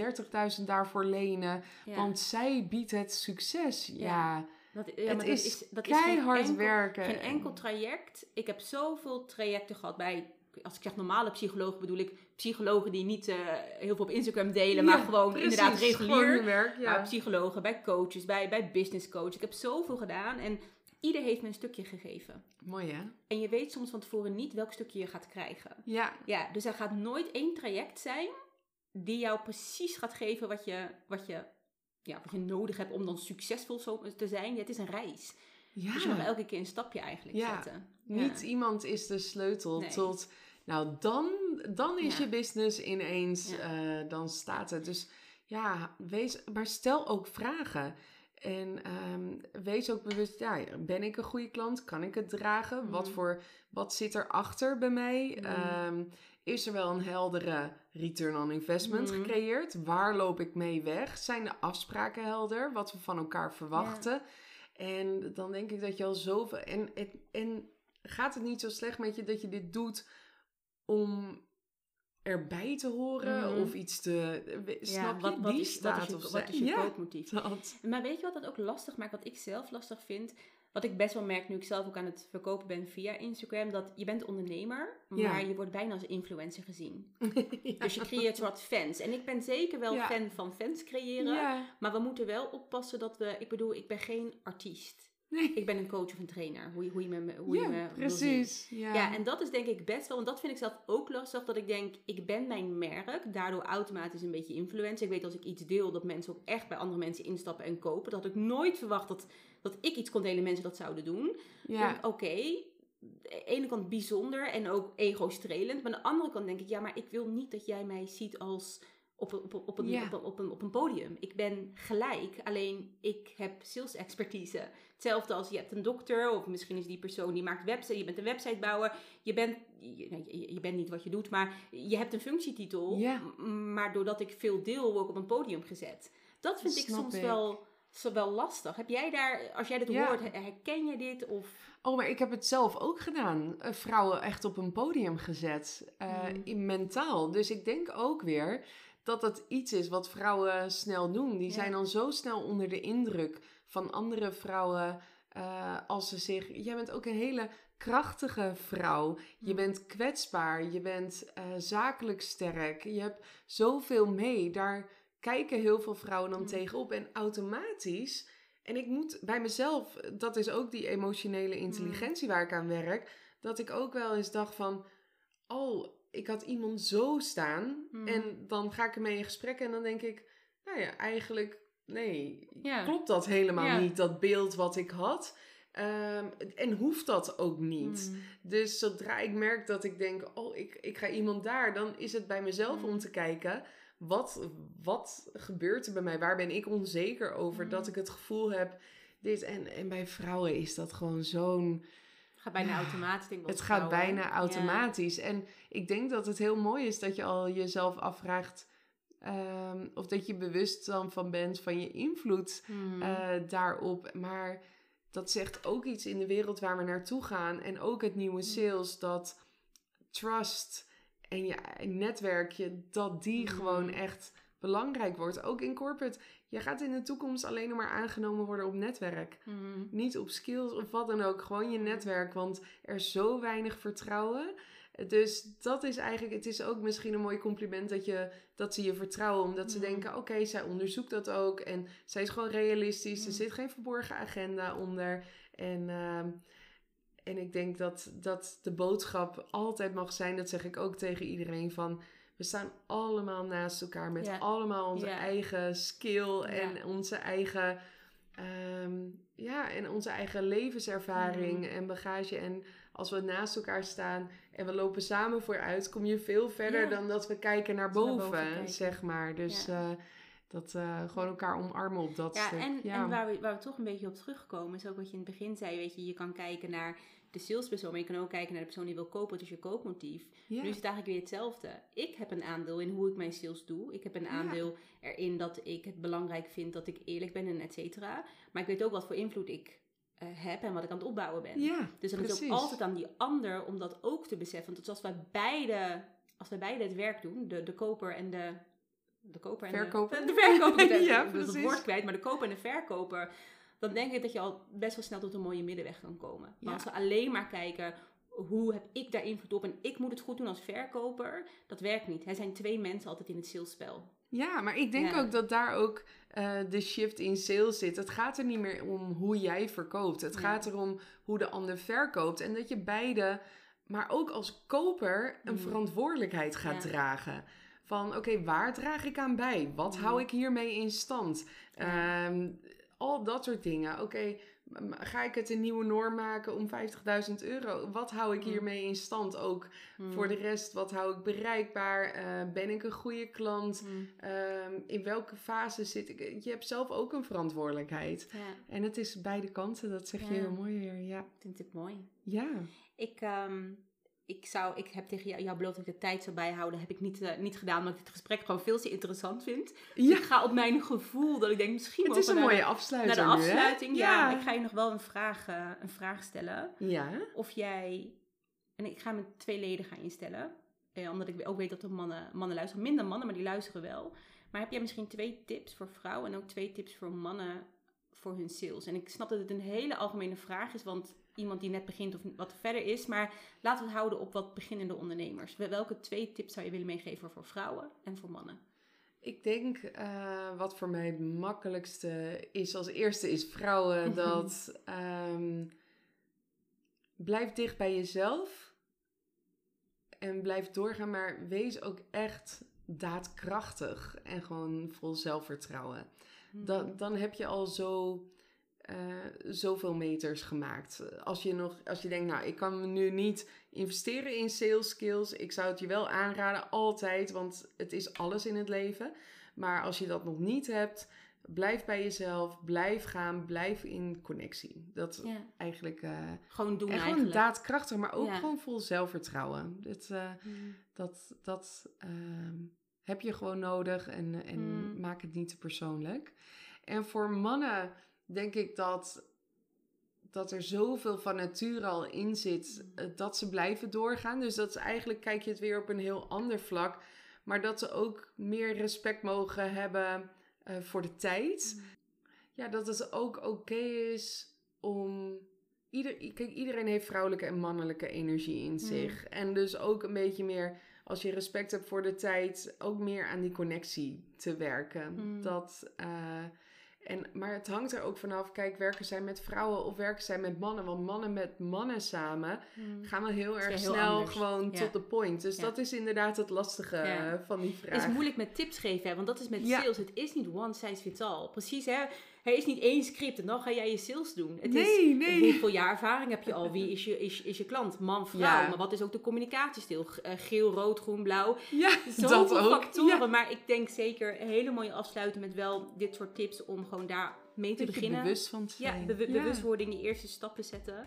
30.000 daarvoor lenen. ja. Want zij biedt het succes. Ja. Dat, ja, het maar is, dat is, dat is geen enkel, werken. Geen enkel traject. Ik heb zoveel trajecten gehad bij, als ik zeg normale psychologen, bedoel ik psychologen die niet eh, heel veel op Instagram delen, maar gewoon precies, inderdaad regulier. werk, ja. Psychologen, bij coaches, bij, bij business coach. Ik heb zoveel gedaan en ieder heeft me een stukje gegeven. Mooi hè? En je weet soms van tevoren niet welk stukje je gaat krijgen. Ja, Ja, dus er gaat nooit één traject zijn die jou precies gaat geven wat je, wat je, ja, wat je nodig hebt om dan succesvol zo te zijn. Ja, het is een reis. Ja. Dus je mag elke keer een stapje eigenlijk Ja. zetten. Niet iemand is de sleutel Nee. tot. Nou, dan, dan is je business ineens. Eh, dan staat het. Dus ja, wees. Maar stel ook vragen. En ehm, wees ook bewust, ja, ben ik een goede klant? Kan ik het dragen? Wat, Mhm. voor, wat zit erachter bij mij? Mhm. Ehm, is er wel een heldere return on investment Mhm. gecreëerd? Waar loop ik mee weg? Zijn de afspraken helder? Wat we van elkaar verwachten? En dan denk ik dat je al zoveel. En, en, en gaat het niet zo slecht met je dat je dit doet om erbij te horen Mhm. of iets te. Ja, Snap je? wat, wat Die is, staat wat is je, of wat is je ja, koopmotief? dat. Maar weet je wat dat ook lastig maakt? Wat ik zelf lastig vind? Wat ik best wel merk nu ik zelf ook aan het verkopen ben via Instagram. Dat je bent ondernemer, Ja. maar je wordt bijna als influencer gezien. ja. Dus je creëert soort fans. En ik ben zeker wel Ja. fan van fans creëren. Maar we moeten wel oppassen dat we... Ik bedoel, ik ben geen artiest. Nee. Ik ben een coach of een trainer. Hoe je, hoe je me, hoe je ja, me precies. Ja. Ja, en dat is denk ik best wel, want dat vind ik zelf ook lastig, dat ik denk, ik ben mijn merk, daardoor automatisch een beetje influencer. Ik weet als ik iets deel, dat mensen ook echt bij andere mensen instappen en kopen. Dat had ik nooit verwacht dat, dat ik iets kon delen, mensen dat zouden doen. ja. Oké, de ene kant bijzonder en ook ego-strelend, maar aan de andere kant denk ik, ja, maar ik wil niet dat jij mij ziet als op, een- op, een- op, een, Ja. op, een, op, een, op een podium. Ik ben gelijk, alleen ik heb sales expertise. Hetzelfde als je hebt een dokter, of misschien is die persoon die maakt website, je bent een websitebouwer. Je bent, je, bent niet wat je doet, maar je hebt een functietitel. Ja. Maar doordat ik veel deel, word ik op een podium gezet. Dat vind ik soms ik. wel, zo wel lastig. Heb jij daar, als jij dit Ja. hoort, her- herken je dit? Of, Oh, maar ik heb het zelf ook gedaan. Eh, Vrouwen echt op een podium gezet. eh, Mm. in mentaal. Dus ik denk ook weer dat het iets is wat vrouwen snel doen. Die Ja. zijn dan zo snel onder de indruk van andere vrouwen. eh, als ze zich. Jij bent ook een hele krachtige vrouw. Je Mm. bent kwetsbaar. Je bent zakelijk sterk. Je hebt zoveel mee. Daar kijken heel veel vrouwen dan Mm. tegenop. En automatisch. En ik moet bij mezelf, dat is ook die emotionele intelligentie waar ik aan werk, dat ik ook wel eens dacht van, oh, ik had iemand zo staan Mm. en dan ga ik ermee in gesprek en dan denk ik, nou ja, eigenlijk, nee, Ja. klopt dat helemaal Ja. niet, dat beeld wat ik had. Ehm, en hoeft dat ook niet. Mm. Dus zodra ik merk dat ik denk, oh, ik, ik ga iemand daar, dan is het bij mezelf Mm. om te kijken, wat, wat gebeurt er bij mij? Waar ben ik onzeker over? Mm. Dat ik het gevoel heb, dit. En, en bij vrouwen is dat gewoon zo'n, Het gaat bijna automatisch, denk ik. bij het gaat vrouwen. bijna Ja. automatisch. En ik denk dat het heel mooi is dat je al jezelf afvraagt, ehm, of dat je bewust dan van bent van je invloed Mm. eh, daarop. Maar dat zegt ook iets in de wereld waar we naartoe gaan. En ook het nieuwe sales, dat trust en je netwerkje, dat die Mm. gewoon echt belangrijk wordt. Ook in corporate. Je gaat in de toekomst alleen nog maar aangenomen worden op netwerk. Mm. Niet op skills of wat dan ook. Gewoon je netwerk. Want er is zo weinig vertrouwen. Dus dat is eigenlijk, het is ook misschien een mooi compliment dat, je, dat ze je vertrouwen. Omdat ze denken, oké, zij onderzoekt dat ook. En zij is gewoon realistisch. Er zit geen verborgen agenda onder. En, ehm, en ik denk dat, dat de boodschap altijd mag zijn, dat zeg ik ook tegen iedereen, van... We staan allemaal naast elkaar met Ja. allemaal onze Ja. eigen skill en Ja. onze eigen... ehm, ja, en onze eigen levenservaring Mhm. en bagage. En als we naast elkaar staan en we lopen samen vooruit, kom je veel verder dan dat we kijken naar boven, kijken. zeg maar. Dus Ja. eh, dat eh, gewoon elkaar omarmen op dat Ja, stuk. en, ja. en waar, we, waar we toch een beetje op terugkomen, is ook wat je in het begin zei. Weet je, je kan kijken naar de salespersoon, maar je kan ook kijken naar de persoon die wil kopen. Het is je koopmotief. ja. Nu is het eigenlijk weer hetzelfde. Ik heb een aandeel in hoe ik mijn sales doe. Ik heb een Ja. aandeel erin dat ik het belangrijk vind dat ik eerlijk ben en et cetera. Maar ik weet ook wat voor invloed ik eh, heb en wat ik aan het opbouwen ben. ja, Dus dan is het precies. ook altijd aan die ander om dat ook te beseffen. Want als wij beide, als wij beide het werk doen, de, de koper en de... De koper en Verkoper. de... De verkoper. Ja, het precies. woord kwijt, maar de koper en de verkoper. Dan denk ik dat je al best wel snel tot een mooie middenweg kan komen. Maar Ja. als we alleen maar kijken, hoe heb ik daar invloed op en ik moet het goed doen als verkoper, dat werkt niet. Er zijn twee mensen altijd in het salesspel. Ja, maar ik denk Ja. ook dat daar ook eh, de shift in sales zit. Het gaat er niet meer om hoe jij verkoopt. Het Ja. gaat erom hoe de ander verkoopt. En dat je beide, maar ook als koper, een Mm. verantwoordelijkheid gaat Ja. dragen. Van oké, waar draag ik aan bij? Wat hou ik hiermee in stand? Ehm, al dat soort dingen. Oké, ga ik het een nieuwe norm maken om 50.000 euro? Wat hou ik Mm. hiermee in stand? Ook Mm. voor de rest, wat hou ik bereikbaar? Eh, ben ik een goede klant? Mm. Ehm, in welke fase zit ik? Je hebt zelf ook een verantwoordelijkheid. Ja, En het is beide kanten, dat zeg je heel mooi weer. Ja. vind ik mooi. ja. Ik, ehm, ik, zou, ik heb tegen jou, jou beloofd dat ik de tijd zou bijhouden. heb ik niet, eh, niet gedaan, omdat ik het gesprek gewoon veel te interessant vind. Dus ik ga op mijn gevoel, dat ik denk misschien Het is een mooie naar de, afsluiting naar de nu, afsluiting. ja. Ik ga je nog wel een vraag, eh, een vraag stellen. Ja. Of jij, en ik ga twee leden gaan instellen. Eh, omdat ik ook weet dat er mannen, mannen luisteren. Minder mannen, maar die luisteren wel. Maar heb jij misschien twee tips voor vrouwen en ook twee tips voor mannen voor hun sales? En ik snap dat het een hele algemene vraag is, want iemand die net begint of wat verder is. Maar laten we het houden op wat beginnende ondernemers. Wel- Welke twee tips zou je willen meegeven voor vrouwen en voor mannen? Ik denk eh, wat voor mij het makkelijkste is als eerste is vrouwen dat ehm, blijf dicht bij jezelf en blijf doorgaan, maar wees ook echt daadkrachtig en gewoon vol zelfvertrouwen. Dan, dan heb je al zo, eh, zoveel meters gemaakt. Als je, nog, als je denkt, nou, ik kan nu niet investeren in sales skills. Ik zou het je wel aanraden, altijd, want het is alles in het leven. Maar als je dat nog niet hebt, blijf bij jezelf, blijf gaan, blijf in connectie. Dat Ja, eigenlijk... eh, gewoon doen en gewoon daadkrachtig, maar ook Ja. gewoon vol zelfvertrouwen. Dit, eh, Mm. dat dat ehm, heb je gewoon nodig en, en Mm. maak het niet te persoonlijk. En voor mannen denk ik dat, dat er zoveel van nature al in zit eh, dat ze blijven doorgaan. Dus dat is eigenlijk, kijk je het weer op een heel ander vlak. Maar dat ze ook meer respect mogen hebben eh, voor de tijd. Mm. Ja, dat het ook oké is om. Ieder, kijk, iedereen heeft vrouwelijke en mannelijke energie in zich. En dus ook een beetje meer, als je respect hebt voor de tijd, ook meer aan die connectie te werken. Mm. Dat, eh, en, maar het hangt er ook vanaf, kijk, werken zij met vrouwen of werken zij met mannen? Want mannen met mannen samen Mm. gaan we heel erg heel snel anders. gewoon Ja. tot de point. Dus Ja. dat is inderdaad het lastige Ja. eh, van die Het vraag. is moeilijk met tips geven, hè, want dat is met sales. Het is niet one size fits all. Precies, hè? Er is niet één script en dan ga jij je sales doen. Het Nee, is, nee. Hoeveel jaar ervaring heb je al? Wie is je, is, is je klant? Man, vrouw. Ja. Maar wat is ook de communicatiestijl? G- eh, Geel, rood, groen, blauw. Ja, Zoveel dat ook. factoren. Ja. Maar ik denk zeker een hele mooie afsluiten met wel dit soort tips om gewoon daar mee te beginnen. bewust van te ja, zijn. bewu- bewustwording, die eerste stappen zetten.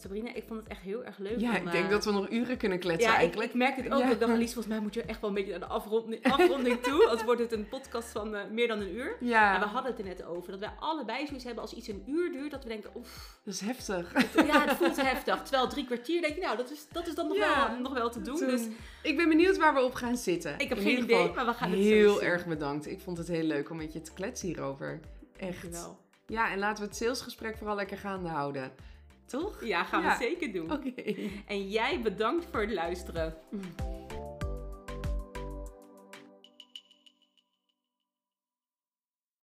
Sabrina, ik vond het echt heel erg leuk. Ja, om, ik denk eh, dat we nog uren kunnen kletsen ja, eigenlijk. ik merk het ook. Ja. Ik dacht, Alice, volgens mij moet je echt wel een beetje naar de afronding, afronding toe. Als wordt het een podcast van eh, meer dan een uur. Ja, En we hadden het er net over. Dat wij allebei zoiets hebben als iets een uur duurt. Dat we denken, oef, dat is heftig. ja, het voelt heftig. Terwijl drie kwartier denk je, nou, dat is, dat is dan nog, Ja. wel, nog wel te doen. Toen- Dus Ik ben benieuwd waar we op gaan zitten. ik heb In geen idee, maar we gaan het Heel erg bedankt. Ik vond het heel leuk om met je te kletsen hierover. Echt. Dankjewel. Ja, en laten we het salesgesprek vooral lekker gaande houden. Toch? Ja, gaan Ja. we zeker doen. Oké. En jij bedankt voor het luisteren.